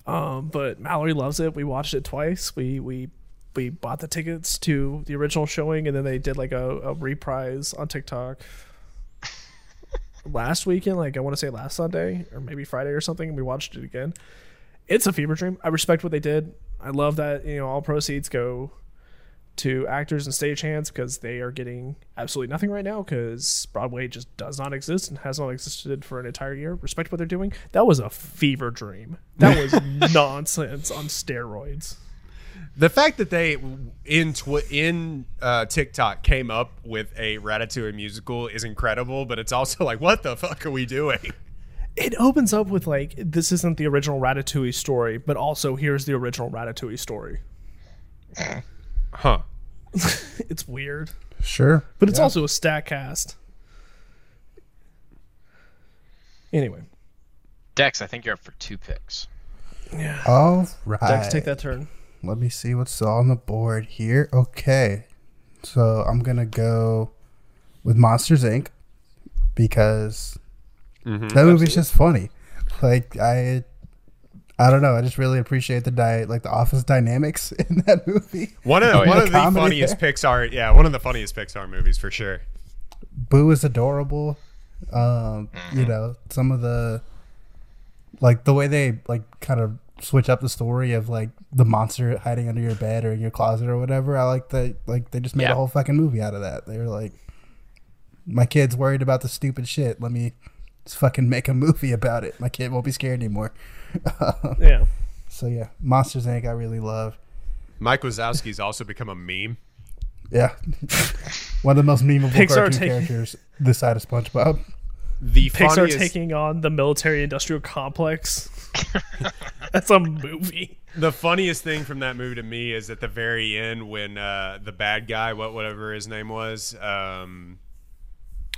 S9: Um, but Mallory loves it. We watched it twice. We we we bought the tickets to the original showing, and then they did like a, a reprise on TikTok last weekend. Like I want to say last Sunday or maybe Friday or something. And we watched it again. It's a fever dream. I respect what they did. I love that you know all proceeds go to actors and stagehands because they are getting absolutely nothing right now because Broadway just does not exist and has not existed for an entire year. Respect what they're doing. That was a fever dream. That was nonsense on steroids.
S7: The fact that they in tw- in uh, TikTok came up with a Ratatouille musical is incredible, but it's also like, what the fuck are we doing?
S9: It opens up with like this isn't the original Ratatouille story, but also here's the original Ratatouille story.
S7: Huh?
S9: It's weird,
S8: Sure.
S9: but it's also a stat cast. Anyway,
S10: Dex, I think you're up for two picks. Yeah.
S8: All right.
S9: Dex, take that turn.
S8: Let me see what's on the board here. Okay. So I'm going to go with Monsters Inc. because that movie's just funny. Like, I. I don't know. I just really appreciate the di- like the office dynamics in that movie.
S7: One of
S10: Oh, yeah.
S7: one of the funniest Pixar, yeah, one of the funniest Pixar movies for sure.
S8: Boo is adorable. Um, you know, some of the like the way they like kind of switch up the story of like the monster hiding under your bed or in your closet or whatever. I like that like they just made
S10: Yeah.
S8: a whole fucking movie out of that. They were like my kid's worried about the stupid shit. Let me just fucking make a movie about it. My kid won't be scared anymore.
S9: Yeah.
S8: So yeah, Monsters Inc. I really love.
S7: Mike Wazowski's also become a meme.
S8: Yeah, one of the most memeable
S9: Pixar
S8: cartoon
S9: taking-
S8: characters this side of SpongeBob.
S7: The
S9: Pixar
S7: funniest,
S9: taking on the military industrial complex. That's a movie.
S7: The funniest thing from that movie to me is at the very end when uh, the bad guy, what whatever his name was, um,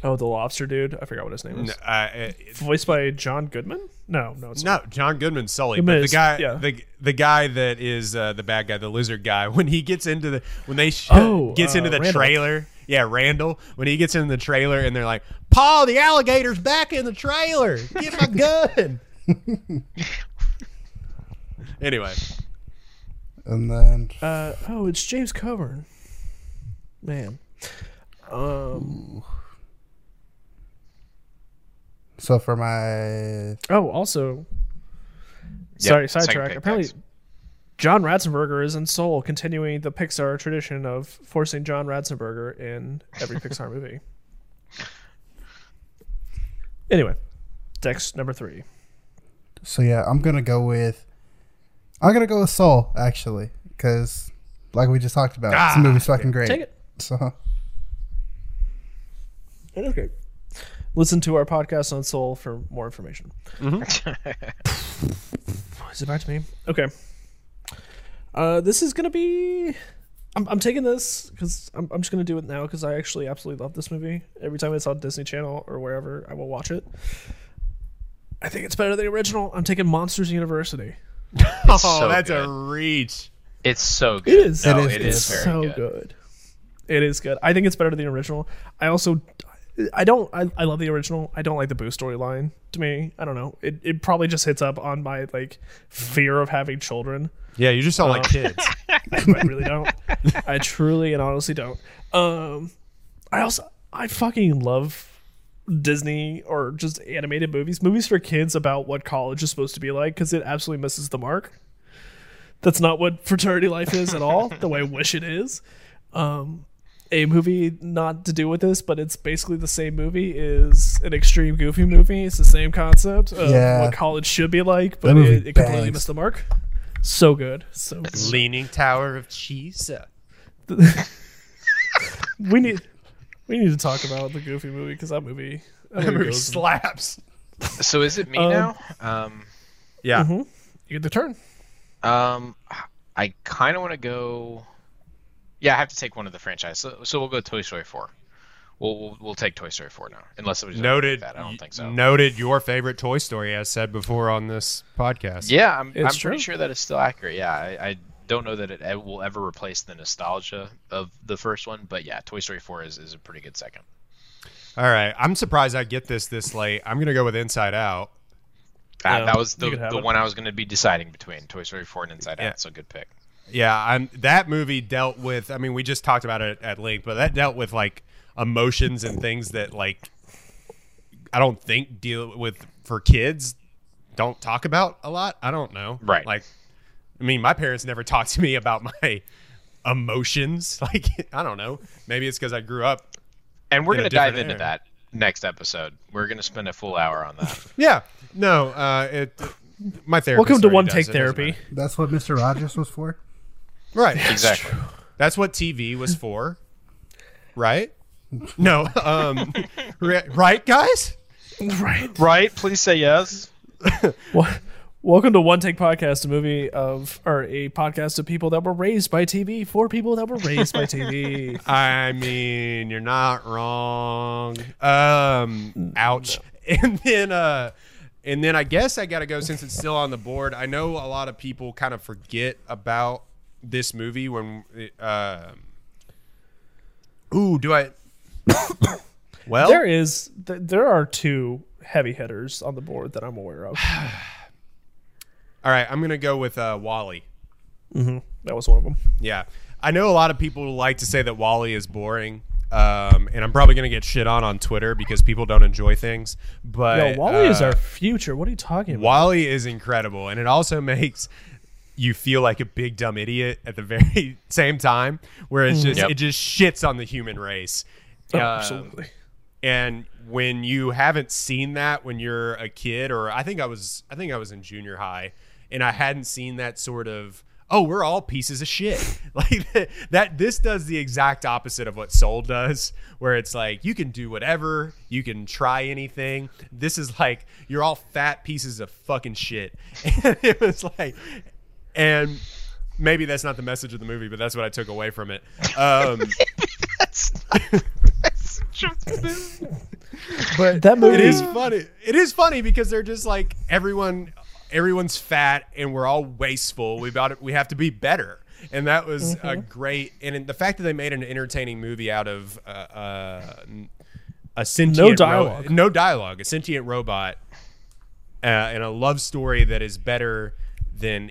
S9: Oh, the lobster dude. I forgot what his name is.
S7: n- uh, it-
S9: Voiced by John Goodman? No, no, it's
S7: No, John Goodman's Sully,
S9: Goodman
S7: but the
S9: is-
S7: guy,
S9: yeah.
S7: the the guy that is uh, the bad guy, the lizard guy, when he gets into the when they sh-
S9: Oh,
S7: gets into
S9: uh,
S7: the
S9: Randall.
S7: trailer, yeah, Randall, when he gets in the trailer and they're like, "Paul, the alligator's back in the trailer. Get my gun." anyway,
S8: And then
S9: Uh, oh, it's James Coburn. Man. Um.
S8: so for my
S9: Oh, also. Sorry, sidetrack. Apparently,
S10: Dex.
S9: John Ratzenberger is in Soul, continuing the Pixar tradition of forcing John Ratzenberger in every Pixar movie. Anyway, Dex number three.
S8: So yeah, I'm gonna go with I'm gonna go with Soul actually, because like we just talked about, this movie's fucking great.
S9: Take it.
S8: So
S9: It is great. Listen to our podcast on Soul for more information. is it back to me? Okay. Uh, this is gonna be. I'm, I'm taking this because I'm, I'm just gonna do it now because I actually absolutely love this movie. Every time it's on Disney Channel or wherever, I will watch it. I think it's better than the original. I'm taking Monsters University.
S7: Oh,
S10: so
S7: that's
S10: good.
S7: a reach.
S10: It's so good.
S9: It is.
S10: No,
S8: it is,
S10: it is
S9: so
S10: good.
S9: good. It is good. I think it's better than the original. I also, I don't. I, I love the original. I don't like the Boo storyline. To me, I don't know. It it probably just hits up on my like fear of having children.
S7: Yeah, you just sound like kids.
S9: I really don't. I truly and honestly don't. Um, I also I fucking love Disney or just animated movies, movies for kids about what college is supposed to be like because it absolutely misses the mark. That's not what fraternity life is at all. the way I wish it is. Um, a movie not to do with this, but it's basically the same movie. Is an extreme goofy movie. It's the same concept of
S8: Yeah.
S9: what college should be like, but it, it completely
S8: bangs.
S9: missed the mark. So good. So good.
S7: Leaning Tower of Cheese.
S9: we need we need to talk about the Goofy movie because that movie that
S7: That
S9: movie
S7: movie slaps.
S10: So is it me
S9: Um,
S10: now? Um,
S7: Yeah.
S9: You get the turn.
S10: um, I kind of want to go. Yeah, I have to take one of the franchise. So, so we'll go Toy Story 4. We'll we'll, we'll take Toy Story 4 now, unless it was
S7: Noted.
S10: That. I don't think so.
S7: Noted your favorite Toy Story, as said before on this podcast.
S10: Yeah, I'm, I'm pretty sure that is still accurate. Yeah, I, I don't know that it will ever replace the nostalgia of the first one, but yeah, Toy Story 4 is, is a pretty good second.
S7: All right. I'm surprised I get this this late. I'm gonna go with Inside Out.
S10: Ah,
S9: Yeah,
S10: that was the, the
S9: it.
S10: one I was going to be deciding between Toy Story 4 and Inside
S7: Yeah.
S10: Out. So good pick.
S7: Yeah, I'm that movie dealt with I mean, we just talked about it at length, but that dealt with like emotions and things that like I don't think deal with for kids don't talk about a lot. I don't know.
S10: Right.
S7: Like I mean, my parents never talked to me about my emotions. Like I don't know. Maybe it's cuz I grew up
S10: And we're
S7: In
S10: going to dive
S7: different
S10: into
S7: era.
S10: that next episode. We're going to spend a full hour on that.
S7: Yeah. No, uh it my therapist
S9: Welcome to One
S7: does
S9: Take
S7: it,
S9: Therapy.
S8: That's what Mr. Rogers was for.
S7: Right.
S10: exactly.
S7: That's what TV was for. Right? No. Um right guys?
S9: Right.
S10: Right? Please say yes.
S9: Well, welcome to One Take Podcast, a movie of or a podcast of people that were raised by TV for people that were raised by TV.
S7: I mean, you're not wrong. Um, ouch. And then, uh, and then I guess I gotta go since it's still on the board. I know a lot of people kind of forget about this movie when. Uh, ooh, do I? well,
S9: There is th- there are two heavy hitters on the board that I'm aware of.
S7: all right. I'm gonna go with uh, WALL-E.
S9: That was one of them.
S7: Yeah, I know a lot of people like to say that WALL-E is boring. Um, and I'm probably gonna get shit on on Twitter because people don't enjoy things. But
S9: Yo, WALL-E is
S7: uh,
S9: our future. What are you talking about?
S7: WALL-E is incredible, and it also makes you feel like a big dumb idiot at the very same time, where it's just
S10: Yep.
S7: it just shits on the human race.
S9: Oh,
S7: Um,
S9: absolutely.
S7: And when you haven't seen that when you're a kid, or I think I was, I think I was in junior high, and I hadn't seen that sort of. Oh, we're all pieces of shit. Like that, that. This does the exact opposite of what Soul does, where it's like you can do whatever, you can try anything. This is like you're all fat pieces of fucking shit. And it was like, and maybe that's not the message of the movie, but that's what I took away from it. Um, but
S9: That movie
S7: it is funny. It is funny because they're just like everyone. Everyone's fat and we're all wasteful. We about it. We have to be better, and that was a great. And the fact that they made an entertaining movie out of uh, uh, a sentient ro-
S9: dialogue.
S7: no dialogue, a sentient robot, uh, and a love story that is better than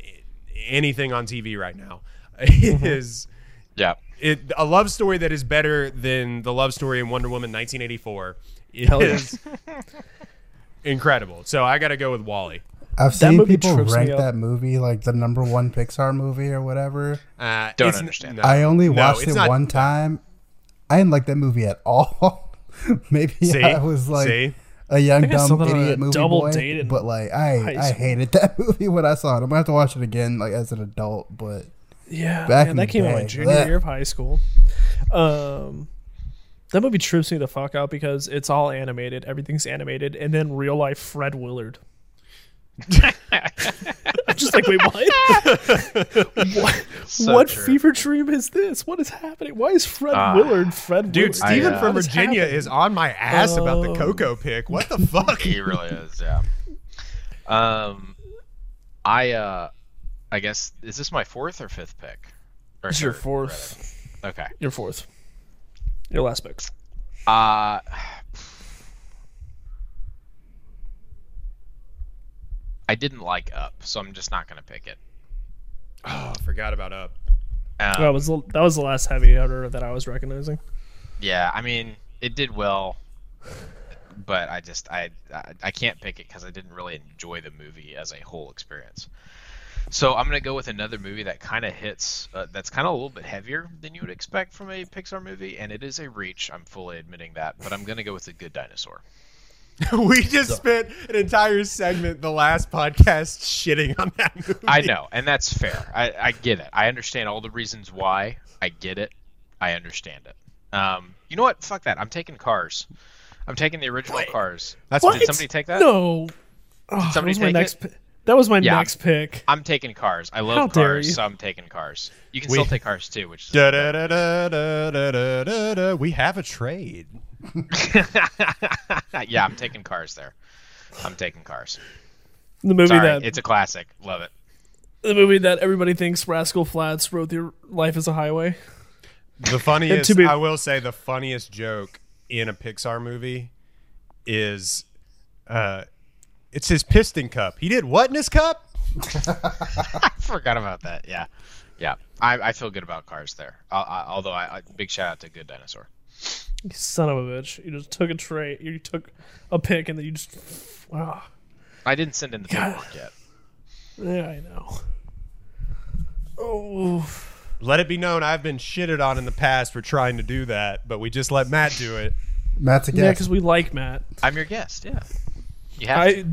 S7: anything on TV right now. Is
S10: Yeah.
S7: it a love story that is better than the love story in Wonder Woman 1984 is incredible. So I got to go with WALL-E.
S8: I've seen people rank that movie like the number one Pixar movie or whatever.
S7: Uh,
S10: Don't
S7: it's-
S10: understand.
S7: no.
S8: I only watched
S7: it's
S8: it
S7: not-
S8: one time. I didn't like that movie at all. Maybe
S7: See?
S8: I was like
S7: See?
S8: a young
S9: think I saw
S8: dumb
S9: that on a
S8: idiot movie
S9: double
S8: boy, but like I I hated that movie when I saw it. I'm gonna have to watch it again like as an adult. But
S9: Yeah,
S8: Back
S9: man,
S8: in
S9: that
S8: the
S9: came out my junior
S8: Blech.
S9: year of high school. Um, that movie trips me the fuck out because it's all animated, everything's animated, and then real life Fred Willard. I'm just like, wait, what? what
S10: So
S9: what fever dream is this? What is happening? Why is Fred
S10: Ah.
S9: Willard Fred
S7: Dude,
S9: Willard?
S7: Steven
S10: uh,
S7: from Virginia
S9: happening?
S7: is on my ass about the
S9: Oh.
S7: Coco pick. What the fuck?
S10: He really is, yeah. Um, I uh, I guess is this my fourth or fifth pick? Or
S9: It's your fourth.
S10: rather. Okay.
S9: Your fourth. Your last pick.
S10: Uh, I didn't like Up, so I'm just not gonna pick it.
S7: Oh, I forgot about Up.
S10: Um,
S9: that was the, that was the last heavy hitter that I was recognizing.
S10: Yeah, I mean, it did well, but I just I I, I can't pick it because I didn't really enjoy the movie as a whole experience. So I'm gonna go with another movie that kind of hits. Uh, that's kind of a little bit heavier than you would expect from a Pixar movie, and it is a reach. I'm fully admitting that, but I'm gonna go with The Good Dinosaur.
S7: we just spent an entire segment the last podcast shitting on that movie.
S10: I know, and that's fair. I, I get it. I understand all the reasons why. I get it. I understand it. Um, you know what? Fuck that. I'm taking Cars. I'm taking the original Cars.
S7: That's
S10: Did somebody take that?
S9: No. Oh, that
S10: somebody
S9: my
S10: take
S9: next.
S10: it?
S9: That was my
S10: yeah,
S9: next pick.
S10: I'm taking cars. I love
S9: How
S10: cars, so I'm taking cars. You can
S7: we,
S10: still take cars too, which
S7: da, da, da, da, da, da, da, we have a trade.
S10: yeah, I'm taking cars there. I'm taking cars.
S9: The movie
S10: Sorry,
S9: that
S10: it's a classic. Love it.
S9: The movie that everybody thinks Rascal Flatts wrote "Your Life Is a Highway."
S7: The funniest,
S9: be-
S7: I will say, the funniest joke in a Pixar movie is uh, it's his piston cup. He did what in his cup?
S10: I forgot about that. Yeah, yeah. I, I feel good about Cars there. I, I, although I, I big shout out to Good Dinosaur.
S9: You son of a bitch! You just took a tray. You took a pick, and then you just. Wow.
S10: I didn't send in the paperwork yet.
S9: Yeah, I know. Oh,
S7: Let it be known I've been shitted on in the past for trying to do that, but we just let Matt do it.
S8: Matt's a
S9: yeah, because we like Matt.
S10: I'm your guest. Yeah, you have to.
S9: I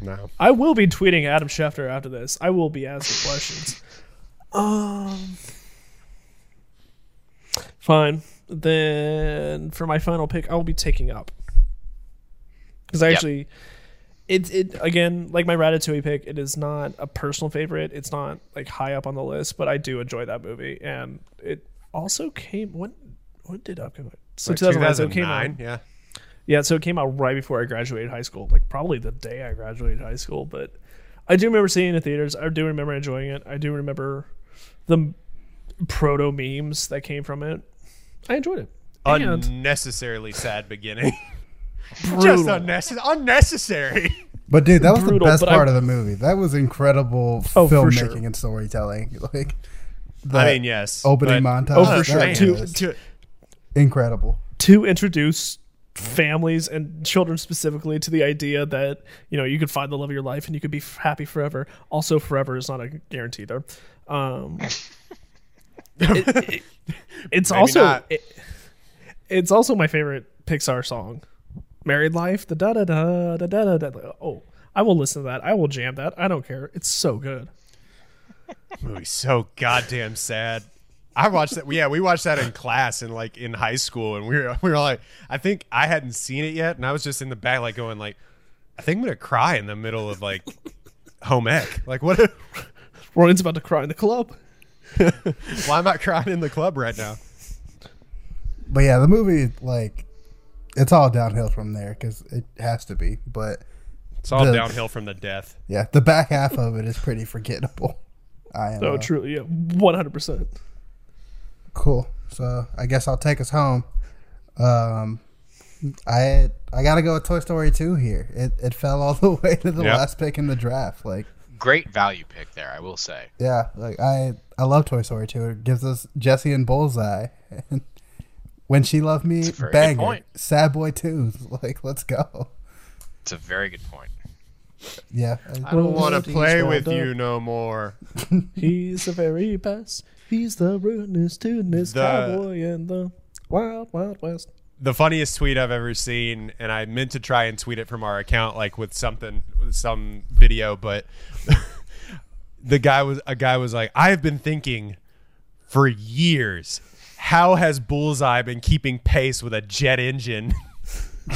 S7: No.
S9: I will be tweeting Adam Schefter after this. I will be asking questions. Um, fine. Then for my final pick, I will be taking up because I
S10: Yep.
S9: actually, it it again like my Ratatouille pick. It is not a personal favorite. It's not like high up on the list, but I do enjoy that movie, and it also came when when did up come out? So
S7: Like
S9: 2009. So it came out.
S7: 2009, yeah.
S9: Yeah, so it came out right before I graduated high school, like probably the day I graduated high school. But I do remember seeing it in theaters. I do remember enjoying it. I do remember the proto memes that came from it. I enjoyed it. And
S7: Unnecessarily sad beginning. Just
S9: brutal.
S7: unnecessary. Unnecessary.
S8: But dude, that was
S9: Brutal,
S8: the best part
S9: I-
S8: of the movie. That was incredible
S9: Oh,
S8: filmmaking
S9: sure.
S8: and storytelling. Like,
S7: I
S8: that
S7: mean, yes.
S8: opening
S7: but-
S8: montage.
S9: Oh, for sure.
S8: was
S9: Two-
S7: To-
S8: incredible.
S9: to introduce families and children specifically to the idea that you know you could find the love of your life and you could be f- happy forever. Also, forever is not a guarantee there. Um, it- it- it's
S7: Maybe
S9: also it- it's also my favorite Pixar song, "Married Life." The da da da da da da. da. Oh, I will listen to that. I will jam that. I don't care. It's so good.
S7: movie's so goddamn sad. I watched that. Yeah, we watched that in class and like in high school, and we were we were like, I think I hadn't seen it yet, and I was just in the back like going like, I think I'm gonna cry in the middle of like home ec. Like what?
S9: Ryan's about to cry in the club.
S7: Why am I crying in the club right now?
S8: But yeah, the movie like it's all downhill from there because it has to be. But
S7: It's all
S8: The-
S7: downhill from the death.
S8: yeah, the back half of it is pretty forgettable. I am
S9: So
S8: uh,
S9: truly, yeah, one hundred percent.
S8: Cool. So I guess I'll take us home. Um, I I gotta go with Toy Story two here. It it fell all the way to the
S7: Yeah.
S8: last pick in the draft. Like
S10: Great value pick there, I will say.
S8: yeah, like I I love Toy Story two. It gives us Jesse and Bullseye. And when she loved me,
S10: a very
S8: banger.
S10: point.
S8: Sad Boy two. Like let's go.
S10: It's a very good point.
S8: Yeah,
S7: I don't want to play with
S9: up.
S7: you no more.
S9: He's the very best. He's the ruinous, tuneless
S7: The-
S9: cowboy in the wild, wild west.
S7: the funniest tweet I've ever seen, and I meant to try and tweet it from our account, like with something, with some video, but the guy was a guy was like, "I have been thinking for years, how has Bullseye been keeping pace with a jet engine?"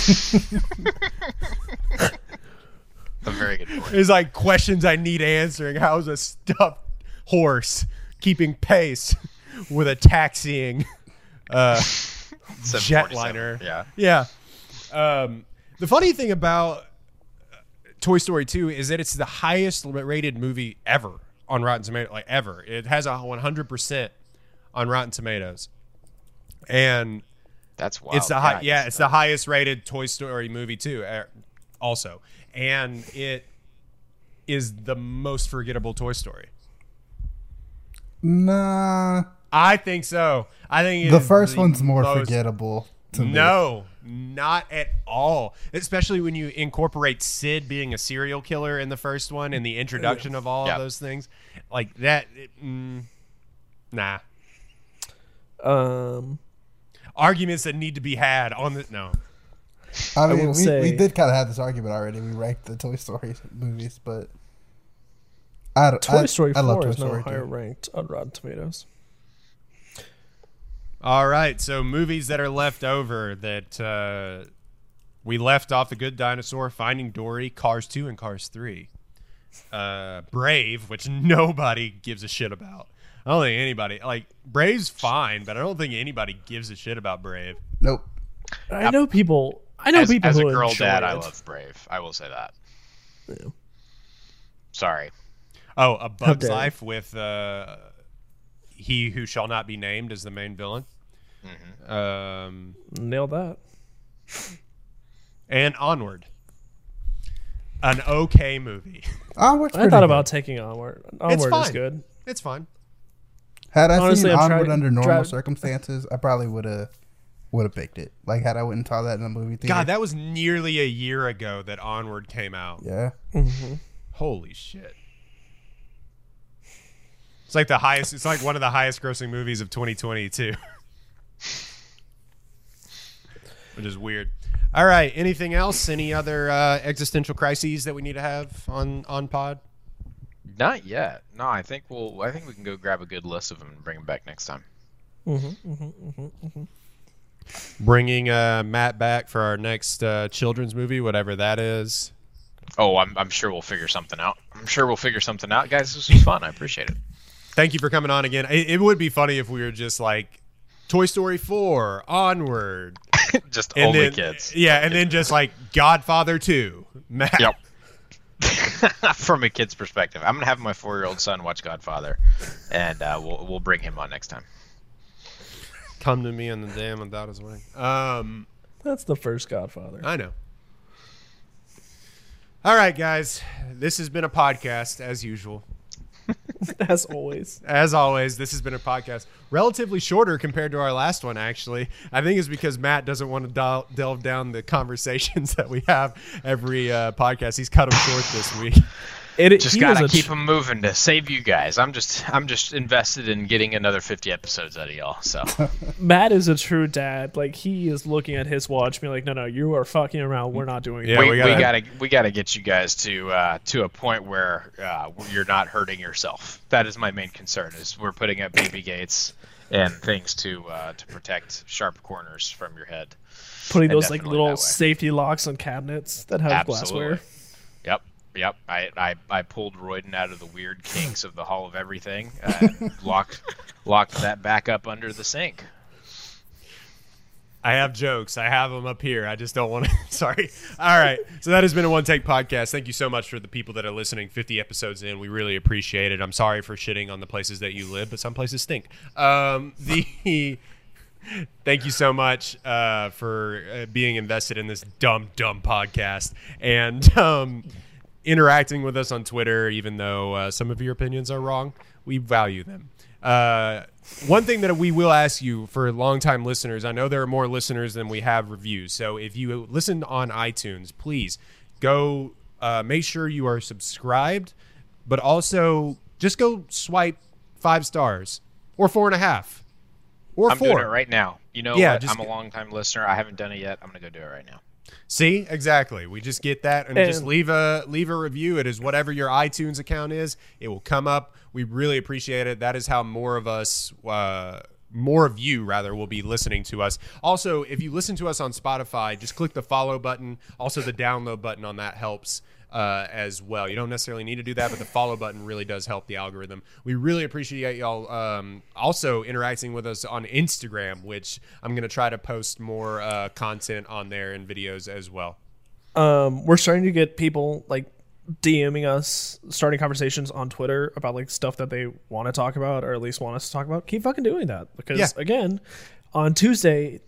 S10: A very good point.
S7: It's like questions I need answering. How is a stuffed horse keeping pace with a taxiing uh,
S10: 747.
S7: jetliner?
S10: Yeah.
S7: Yeah. Um, the funny thing about uh, Toy Story 2 is that it's the highest rated movie ever on Rotten Tomatoes, like ever. It has a 100% on Rotten Tomatoes. And
S10: That's wild.
S7: it's the high, yeah, it's the highest rated Toy Story movie too, uh, also. And it is the most forgettable Toy Story.
S8: Nah.
S7: I think so. I think it
S8: The
S7: is
S8: first one's more
S7: most-
S8: forgettable. to me.
S7: No, not at all. Especially when you incorporate Sid being a serial killer in the first one and the introduction of all
S10: Yeah.
S7: of those things. Like that. it- mm, nah.
S9: Um,
S7: Arguments that need to be had on the. No.
S8: I mean,
S9: will
S8: we,
S9: say-
S8: we did kind of have this argument already. We ranked the Toy Story movies, but I don't.
S9: Toy
S8: I,
S9: Story
S8: I love
S9: 4
S8: Toy
S9: is now
S8: Story.
S9: higher
S8: too.
S9: ranked on Rotten Tomatoes.
S7: All right. So movies that are left over that uh, we left off: The Good Dinosaur, Finding Dory, Cars Two, and Cars Three. Uh, Brave, which nobody gives a shit about. I don't think anybody like Brave's fine, but I don't think anybody gives a shit about Brave.
S8: Nope.
S9: I know people. I know
S10: as,
S9: people
S10: as a girl dad,
S9: it.
S10: I love Brave. I will say that. Yeah. Sorry.
S7: Oh, A Bug's. Life with uh, he who shall not be named as the main villain. Um,
S9: Nailed that.
S7: and Onward, an okay movie.
S8: Onward's
S9: I thought
S8: good.
S9: about taking Onward. Onward is
S7: fine.
S9: good.
S7: It's fine.
S8: Had I
S9: Honestly,
S8: seen
S9: I'm
S8: Onward
S9: trying-
S8: under normal
S9: try-
S8: circumstances, I probably would have would have picked it. Like had I went and saw that in a movie theater.
S7: God, that was nearly a year ago that Onward came out.
S8: yeah.
S7: Holy shit. It's like the highest. It's like one of the highest grossing movies of 2022. Which is weird. All right. Anything else? Any other uh, existential crises that we need to have on on Pod?
S10: Not yet. No, I think we'll. I think we can go grab a good list of them and bring them back next time.
S7: Bringing uh, Matt back for our next uh, children's movie, whatever that is.
S10: Oh, I'm, I'm sure we'll figure something out. I'm sure we'll figure something out, guys. This was fun. I appreciate it.
S7: Thank you for coming on again. It, it would be funny if we were just like Toy Story 4, Onward,
S10: Just
S7: and
S10: only
S7: then,
S10: kids.
S7: Yeah, and then just like Godfather 2. Matt.
S10: Yep. From a kid's perspective, I'm gonna have my four-year-old son watch Godfather, and uh, we'll we'll bring him on next time.
S7: Come to me in the dam without his wedding. Um,
S9: That's the first Godfather.
S7: I know. All right, guys. This has been a podcast as usual.
S9: As always.
S7: As always, this has been a podcast relatively shorter compared to our last one. Actually, I think it's because Matt doesn't want to del- delve down the conversations that we have every uh, podcast. He's cut them short this week.
S9: It,
S10: Just
S9: he
S10: gotta
S9: was
S10: keep
S9: tr-
S10: them moving to save you guys. I'm just I'm just invested in getting another 50 episodes out of y'all. So
S9: Matt is a true dad. Like he is looking at his watch, being like, "No, no, you are fucking around. We're not doing
S7: Yeah,
S9: that."
S10: we,
S7: we
S10: we
S7: gotta-
S10: gotta we gotta get you guys to uh, to a point where uh, you're not hurting yourself. That is my main concern. Is we're putting up baby gates and things to uh, to protect sharp corners from your head.
S9: Putting
S10: and
S9: those like little safety locks on cabinets that have glassware.
S10: Yep. Yep. I, I, I pulled Royden out of the weird kinks of the Hall of Everything. Uh, locked locked that back up under the sink.
S7: I have jokes. I have them up here. I just don't want to. Sorry. All right. So that has been a one take podcast. Thank you so much for the people that are listening. 50 episodes in. We really appreciate it. I'm sorry for shitting on the places that you live, but some places stink. Um, the. Thank you so much uh, for uh, being invested in this dumb, dumb podcast and um, interacting with us on Twitter, even though uh, some of your opinions are wrong. We value them. Uh, one thing that we will ask you for longtime listeners, I know there are more listeners than we have reviews. So if you listen on iTunes, please go uh, make sure you are subscribed, but also just go swipe five stars or four and a half or
S10: I'm
S7: four.
S10: doing it right now. You know
S7: Yeah, just
S10: I'm a long time listener. I haven't done it yet. I'm gonna go do it right now.
S7: See, exactly. We just get that and, just leave a leave a review. It is whatever your iTunes account is. It will come up. We really appreciate it. That is how more of us, uh, more of you rather, will be listening to us. Also, if you listen to us on Spotify, just click the follow button. Also, the download button on that helps uh, as well. You don't necessarily need to do that, but the follow button really does help the algorithm. We really appreciate y'all um, also interacting with us on Instagram, which I'm going to try to post more uh, content on there and videos as well.
S9: Um, we're starting to get people like DMing us, starting conversations on Twitter about like stuff that they want to talk about or at least want us to talk about. Keep fucking doing that because
S7: Yeah.
S9: again, on Tuesday.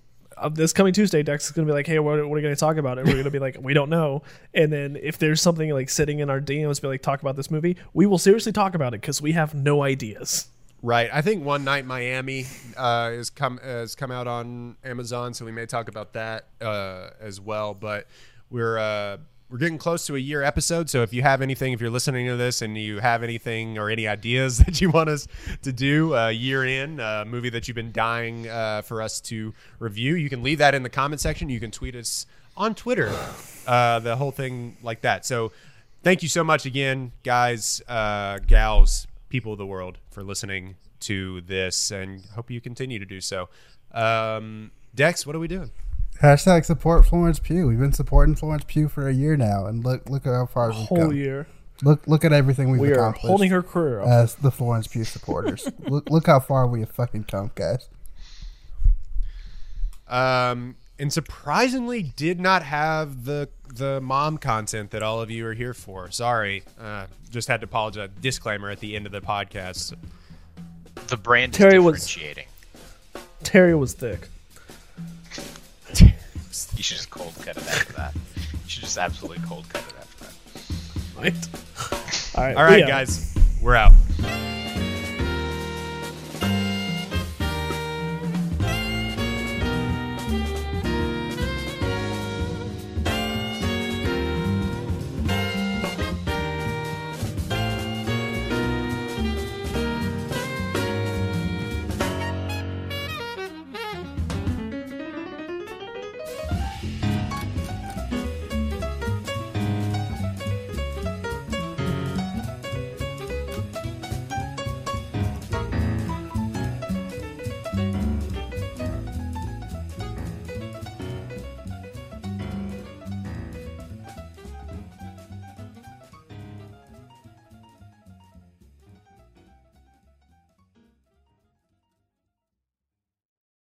S9: This coming Tuesday, Dex is gonna be like, "Hey, what, what are you gonna talk about?" And we're gonna be like, "We don't know." And then if there's something like sitting in our DMs, be like, "Talk about this movie," we will seriously talk about it because we have no ideas.
S7: Right. I think One Night Miami uh, is come has come out on Amazon, so we may talk about that uh, as well. But we're uh, we're getting close to a year episode, so if you have anything, if you're listening to this and you have anything or any ideas that you want us to do a year in, a movie that you've been dying uh, for us to review, you can leave that in the comment section. You can tweet us on Twitter, uh, the whole thing like that. So thank you so much again, guys, uh, gals, people of the world, for listening to this, and hope you continue to do so. Um, Dex, what are we doing?
S8: Hashtag support Florence Pugh. We've been supporting Florence Pugh for a year now, and look look at how far we've
S9: Whole
S8: come.
S9: year.
S8: Look look at everything we've
S9: We are
S8: accomplished
S9: holding her career up.
S8: as the Florence Pugh supporters. look look how far we have fucking come, guys.
S7: Um, and surprisingly, did not have the the mom content that all of you are here for. Sorry, uh, just had to apologize. Disclaimer at the end of the podcast.
S10: The brand
S9: Terry
S10: is
S9: was-
S10: differentiating.
S9: Terry was thick.
S10: You should just cold cut it after that. You should just absolutely cold cut it after that.
S9: Right. All right.
S7: All right,
S9: yeah.
S7: guys, we're out.